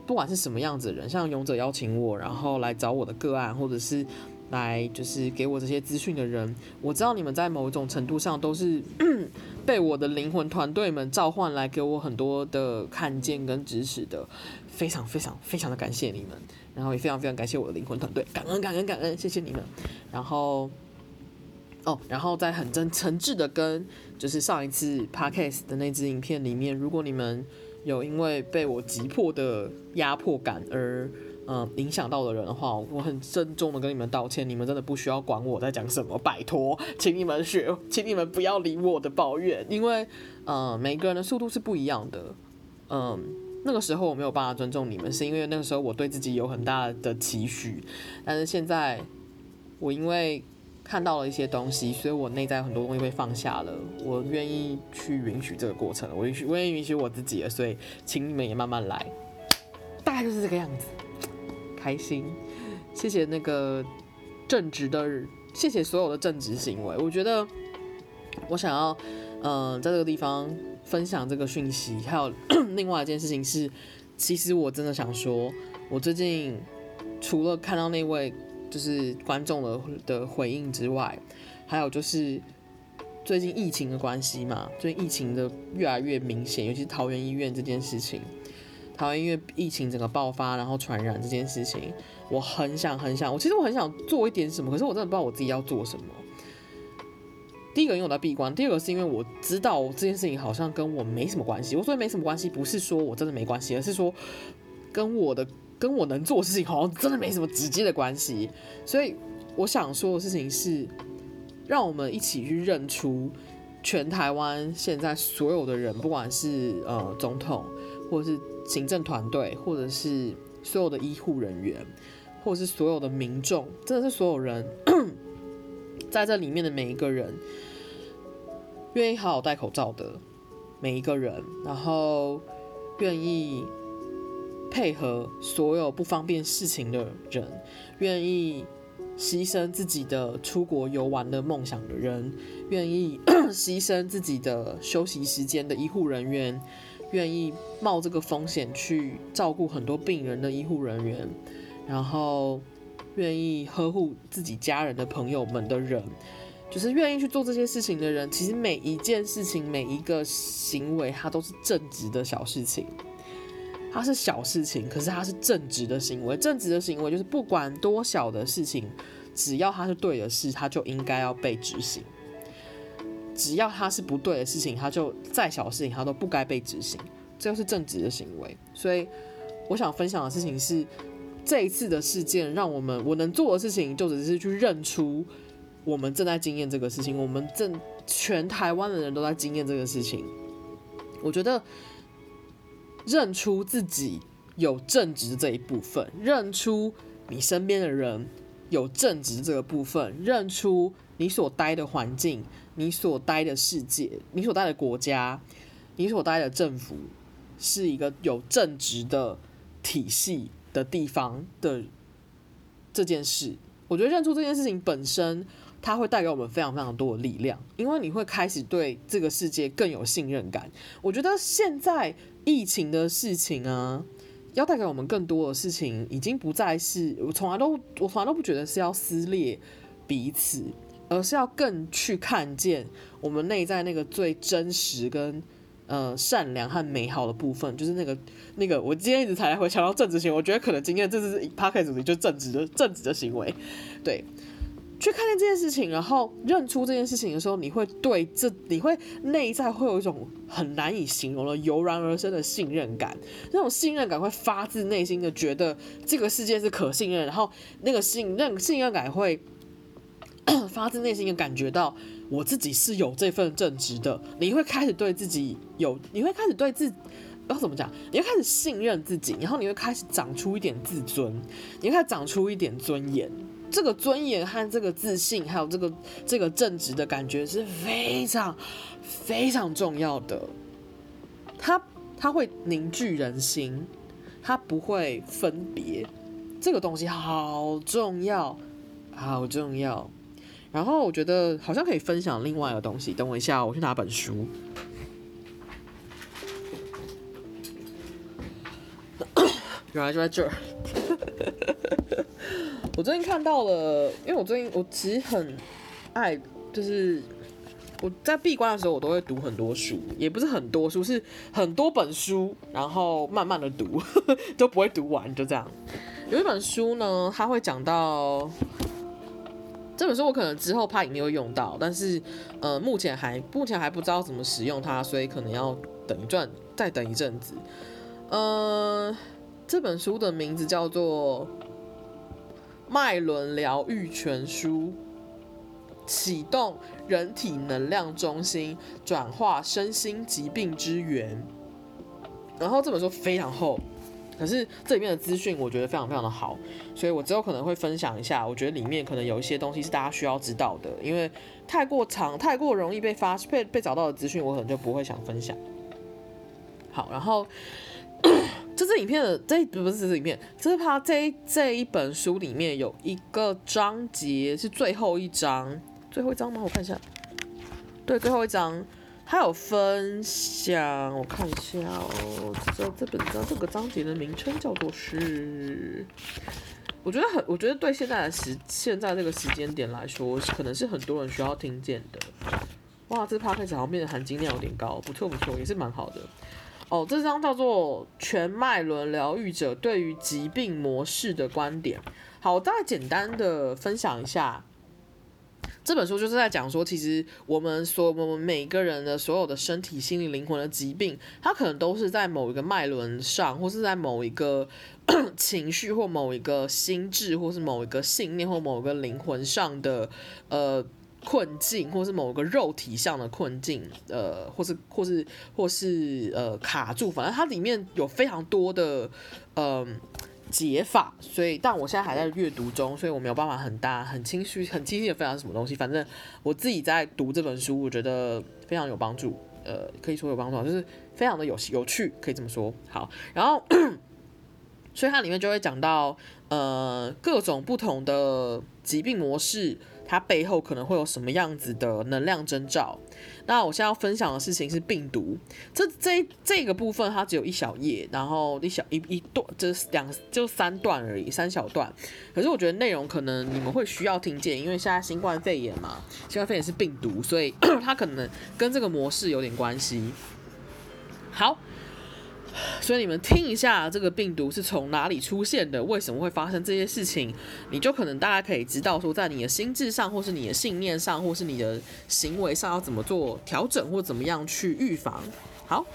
不管是什么样子的人，像勇者邀请我，然后来找我的个案，或者是来就是给我这些资讯的人，我知道你们在某种程度上都是 [CLEARS THROAT] 被我的灵魂团队们召唤来给我很多的看见跟支持的，非常非常非常的感谢你们，然后也非常非常感谢我的灵魂团队，感恩感恩感恩，谢谢你们。然后哦，然后在很真诚挚的跟就是上一次 podcast 的那支影片里面，如果你们。有因为被我急迫的压迫感而，嗯，影响到的人的话，我很郑重的跟你们道歉。你们真的不需要管我在讲什么，拜托，请你们学，请你们不要理我的抱怨，因为，嗯，每个人的速度是不一样的。嗯，那个时候我没有办法尊重你们，是因为那个时候我对自己有很大的期许，但是现在我因为。看到了一些东西，所以我内在很多东西被放下了。我愿意去允许这个过程，我允许，我愿意允许我自己了。所以，请你们也慢慢来，大概就是这个样子。开心，谢谢那个正直的，谢谢所有的正直行为。我觉得，我想要，嗯、在这个地方分享这个讯息。还有 [CLEARS THROAT] 另外一件事情是，其实我真的想说，我最近除了看到那位。就是观众的的回应之外，还有就是最近疫情的关系嘛，最近疫情的越来越明显，尤其是桃园医院这件事情，桃园医院疫情整个爆发，然后传染这件事情，我很想很想，我其实我很想做一点什么，可是我真的不知道我自己要做什么。第一个因为我在闭关，第二个是因为我知道这件事情好像跟我没什么关系。我说没什么关系，不是说我真的没关系，而是说跟我的。跟我能做的事情好像真的没什么直接的关系，所以我想说的事情是，让我们一起去认出全台湾现在所有的人，不管是呃总统，或者是行政团队，或者是所有的医护人员，或者是所有的民众，真的是所有人，[COUGHS] 在这里面的每一个人，愿意好好戴口罩的每一个人，然后愿意。配合所有不方便事情的人，愿意牺牲自己的出国游玩的梦想的人，愿意 [COUGHS] 牺牲自己的休息时间的医护人员，愿意冒这个风险去照顾很多病人的医护人员，然后愿意呵护自己家人的朋友们的人，就是愿意去做这些事情的人，其实每一件事情，每一个行为，它都是正直的小事情。它是小事情，可是它是正直的行为。正直的行为就是不管多小的事情，只要它是对的事，它就应该要被执行；只要它是不对的事情，它就再小的事情，它都不该被执行。这就是正直的行为。所以，我想分享的事情是，这一次的事件让我们我能做的事情，就只是去认出我们正在经验这个事情，我们正全台湾的人都在经验这个事情。我觉得。认出自己有正直这一部分，认出你身边的人有正直这个部分，认出你所待的环境、你所待的世界、你所待的国家、你所待的政府是一个有正直的体系的地方的这件事，我觉得认出这件事情本身，它会带给我们非常非常多的力量，因为你会开始对这个世界更有信任感。我觉得现在。疫情的事情啊，要带给我们更多的事情，已经不再是我从来都我从来都不觉得是要撕裂彼此，而是要更去看见我们内在那个最真实跟呃善良和美好的部分，就是那个那个我今天一直才回想到正直行为，我觉得可能今天这是 podcast 主题就正直的正直的行为，对。去看见这件事情，然后认出这件事情的时候，你会对这，你会内在会有一种很难以形容的油然而生的信任感。那种信任感会发自内心的觉得这个世界是可信任，然后那个信任信任感会 [CLEARS THROAT] 发自内心的感觉到我自己是有这份正直的。你会开始对自己有，你会开始对自要怎么讲？你会开始信任自己，然后你会开始长出一点自尊，你会开始长出一点尊严。这个尊严和这个自信，还有这个这个正直的感觉是非常非常重要的。它它会凝聚人心，它不会分别。这个东西好重要，好重要。然后我觉得好像可以分享另外一个东西。等我一下，我去拿本书。原来就在这儿。[LAUGHS] 我最近看到了，因为我最近我其实很爱，就是我在闭关的时候，我都会读很多书，也不是很多书，是很多本书，然后慢慢的读，[LAUGHS] 都不会读完，就这样。有一本书呢，它会讲到这本书，我可能之后怕影会用到，但是呃，目前还目前还不知道怎么使用它，所以可能要等一阵，再等一阵子。呃，这本书的名字叫做。脉轮疗愈全书，启动人体能量中心，转化身心疾病之源。然后这本书非常厚，可是这里面的资讯我觉得非常非常的好，所以我之后可能会分享一下。我觉得里面可能有一些东西是大家需要知道的，因为太过长、太过容易被发被被找到的资讯，我可能就不会想分享。好，然后。[CLEARS THROAT] 这支影片的这不是这支影片，这是他这这一本书里面有一个章节是最后一章，最后一章吗？我看一下，对，最后一章，他有分享，我看一下哦，这这本章这个章节的名称叫做是，我觉得很，我觉得对现在的时现在这个时间点来说，可能是很多人需要听见的。哇，这 podcast 好像变得含金量有点高，不错不错，也是蛮好的。哦，这张叫做《全脉轮疗愈者对于疾病模式的观点》。好，我大概简单的分享一下，这本书就是在讲说，其实我们所我们每个人的所有的身体、心理、灵魂的疾病，它可能都是在某一个脉轮上，或是在某一个 [COUGHS] 情绪，或某一个心智，或是某一个信念，或某一个灵魂上的呃。困境，或是某个肉体上的困境，呃，或是或是或是呃卡住，反正它里面有非常多的嗯、呃、解法，所以但我现在还在阅读中，所以我没有办法很大很清晰很清晰的分享什么东西。反正我自己在读这本书，我觉得非常有帮助，呃，可以说有帮助，就是非常的有有趣，可以这么说。好，然后所以它里面就会讲到呃各种不同的疾病模式。它背后可能会有什么样子的能量征兆？那我现在要分享的事情是病毒。这这这个部分它只有一小页，然后一小一一段，就是两就三段而已，三小段。可是我觉得内容可能你们会需要听见，因为现在新冠肺炎嘛，新冠肺炎是病毒，所以 [COUGHS] 它可能跟这个模式有点关系。好。所以你们听一下，这个病毒是从哪里出现的？为什么会发生这些事情？你就可能大家可以知道说，在你的心智上，或是你的信念上，或是你的行为上，要怎么做调整，或怎么样去预防。好，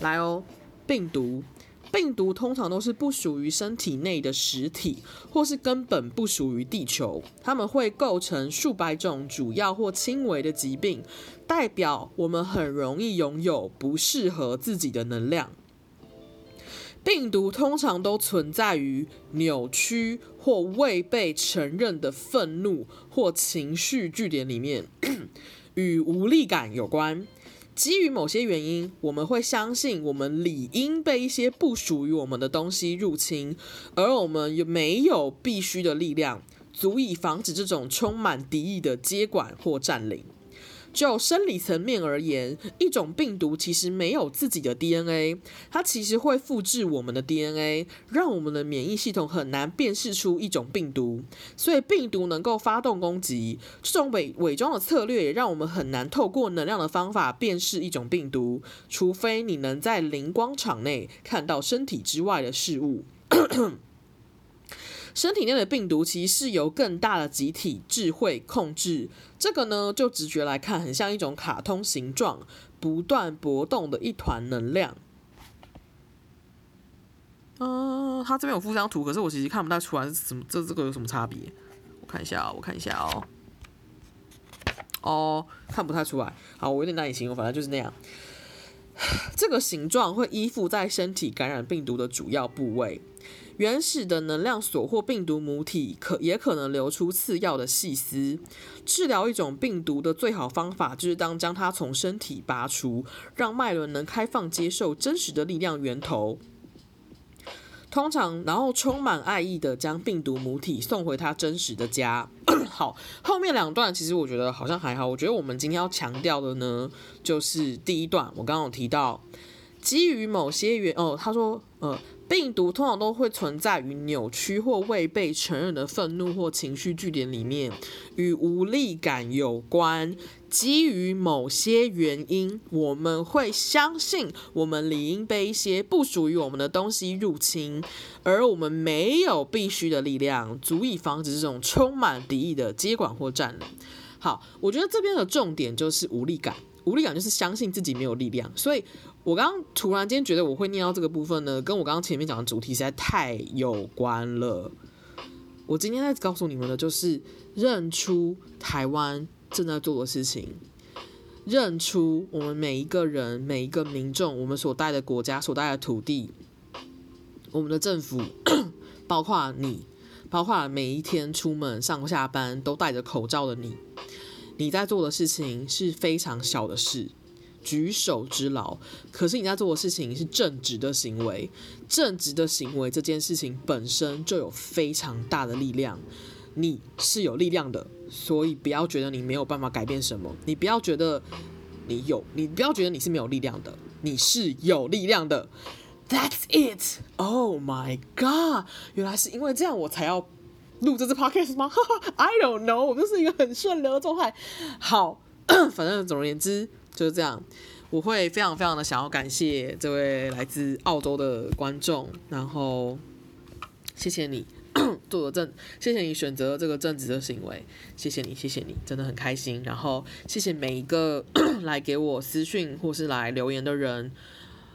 来哦，病毒，病毒通常都是不属于身体内的实体，或是根本不属于地球。它们会构成数百种主要或轻微的疾病，代表我们很容易拥有不适合自己的能量。病毒通常都存在于扭曲或未被承认的愤怒或情绪据点里面，[CLEARS THROAT] 与无力感有关。基于某些原因，我们会相信我们理应被一些不属于我们的东西入侵，而我们又没有必须的力量，足以防止这种充满敌意的接管或占领。就生理层面而言，一种病毒其实没有自己的 DNA，它其实会复制我们的 DNA，让我们的免疫系统很难辨识出一种病毒。所以病毒能够发动攻击，这种伪伪装的策略也让我们很难透过能量的方法辨识一种病毒，除非你能在灵光场内看到身体之外的事物。[COUGHS] 身体内的病毒其实是由更大的集体智慧控制。这个呢，就直觉来看，很像一种卡通形状、不断搏动的一团能量。嗯、呃，它这边有附张图，可是我其实看不太出来是什么，这这个有什么差别？我看一下哦，我看一下哦。哦，看不太出来。好，我有点难以形容，反正就是那样。[SIGHS] 这个形状会依附在身体感染病毒的主要部位。原始的能量所获病毒母体可也可能流出次要的细丝。治疗一种病毒的最好方法就是当将它从身体拔除，让脉轮能开放接受真实的力量源头。通常，然后充满爱意的将病毒母体送回它真实的家。[COUGHS] 好，后面两段其实我觉得好像还好。我觉得我们今天要强调的呢，就是第一段，我刚刚有提到，基于某些原哦，他说呃。病毒通常都会存在于扭曲或未被承认的愤怒或情绪据点里面，与无力感有关。基于某些原因，我们会相信我们理应被一些不属于我们的东西入侵，而我们没有必须的力量足以防止这种充满敌意的接管或占领。好，我觉得这边的重点就是无力感。无力感就是相信自己没有力量，所以我刚刚突然间觉得我会念到这个部分呢，跟我刚刚前面讲的主题实在太有关了。我今天在告诉你们的就是认出台湾正在做的事情，认出我们每一个人、每一个民众，我们所带的国家、所带的土地，我们的政府，[COUGHS] 包括你，包括每一天出门上下班都戴着口罩的你。你在做的事情是非常小的事，举手之劳。可是你在做的事情是正直的行为，正直的行为这件事情本身就有非常大的力量。你是有力量的，所以不要觉得你没有办法改变什么。你不要觉得你有，你不要觉得你是没有力量的，你是有力量的。That's it. Oh my God！原来是因为这样，我才要。录这支 podcast 吗？[LAUGHS] I don't know，我就是一个很顺流的状态。好，[COUGHS] 反正总而言之就是这样。我会非常非常的想要感谢这位来自澳洲的观众，然后谢谢你 [COUGHS] 做的正，谢谢你选择这个正直的行为，谢谢你，谢谢你，真的很开心。然后谢谢每一个 [COUGHS] 来给我私讯或是来留言的人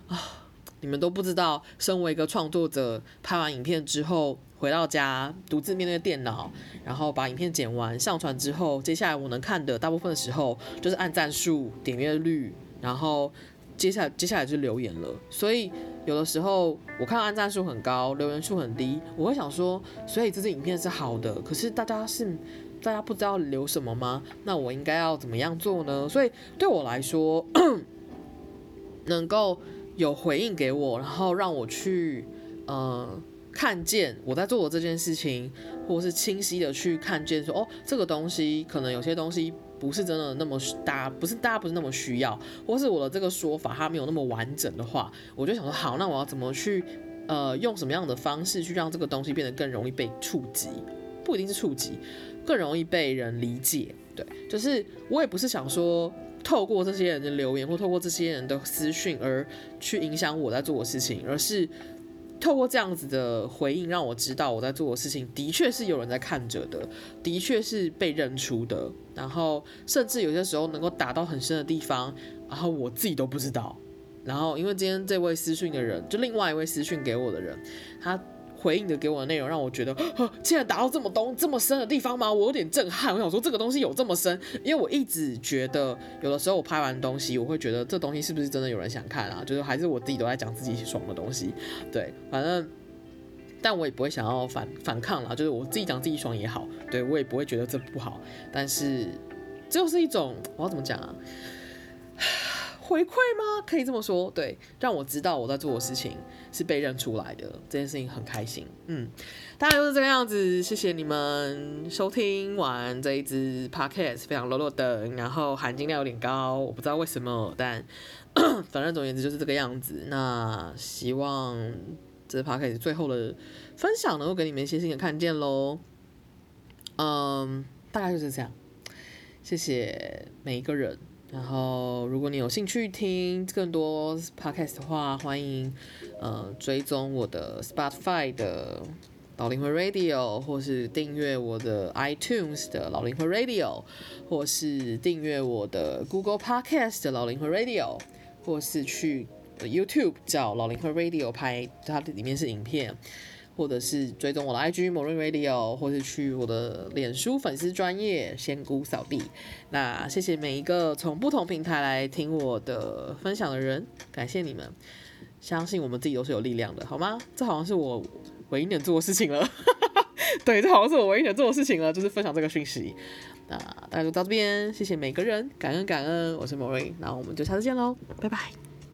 啊。你们都不知道，身为一个创作者，拍完影片之后回到家，独自面对电脑，然后把影片剪完上传之后，接下来我能看的大部分的时候就是按赞数、点阅率，然后接下来接下来就留言了。所以有的时候我看到按赞数很高，留言数很低，我会想说，所以这支影片是好的，可是大家是大家不知道留什么吗？那我应该要怎么样做呢？所以对我来说，[CLEARS THROAT] 能够。有回应给我，然后让我去，呃，看见我在做的这件事情，或是清晰的去看见说，哦，这个东西可能有些东西不是真的那么大，不是大家不是那么需要，或是我的这个说法它没有那么完整的话，我就想说，好，那我要怎么去，呃，用什么样的方式去让这个东西变得更容易被触及？不一定是触及，更容易被人理解。对，就是我也不是想说。透过这些人的留言，或透过这些人的私讯而去影响我在做的事情，而是透过这样子的回应，让我知道我在做的事情的确是有人在看着的，的确是被认出的，然后甚至有些时候能够打到很深的地方，然后我自己都不知道。然后因为今天这位私讯的人，就另外一位私讯给我的人，他。回应的给我的内容让我觉得，竟然达到这么东这么深的地方吗？我有点震撼。我想说，这个东西有这么深？因为我一直觉得，有的时候我拍完东西，我会觉得这东西是不是真的有人想看啊？就是还是我自己都在讲自己爽的东西。对，反正，但我也不会想要反反抗啦。就是我自己讲自己爽也好，对我也不会觉得这不好。但是，这就是一种我要怎么讲啊？回馈吗？可以这么说，对，让我知道我在做的事情是被认出来的，这件事情很开心。嗯，大概就是这个样子。谢谢你们收听完这一支 podcast，非常落落的，然后含金量有点高，我不知道为什么，但 [COUGHS] 反正总而言之就是这个样子。那希望这 podcast 最后的分享能够给你们一些新的看见喽。嗯，大概就是这样。谢谢每一个人。然后，如果你有兴趣听更多 podcast 的话，欢迎呃追踪我的 Spotify 的老灵魂 Radio，或是订阅我的 iTunes 的老灵魂 Radio，或是订阅我的 Google Podcast 的老灵魂 Radio，或是去 YouTube 找老灵魂 Radio 拍，它里面是影片。或者是追踪我的 IG Morin Radio，或是去我的脸书粉丝专业仙姑扫地。那谢谢每一个从不同平台来听我的分享的人，感谢你们。相信我们自己都是有力量的，好吗？这好像是我唯一能做的事情了。[LAUGHS] 对，这好像是我唯一能做的事情了，就是分享这个讯息。那大家就到这边，谢谢每个人，感恩感恩。我是 Morin，那我们就下次见喽，拜拜。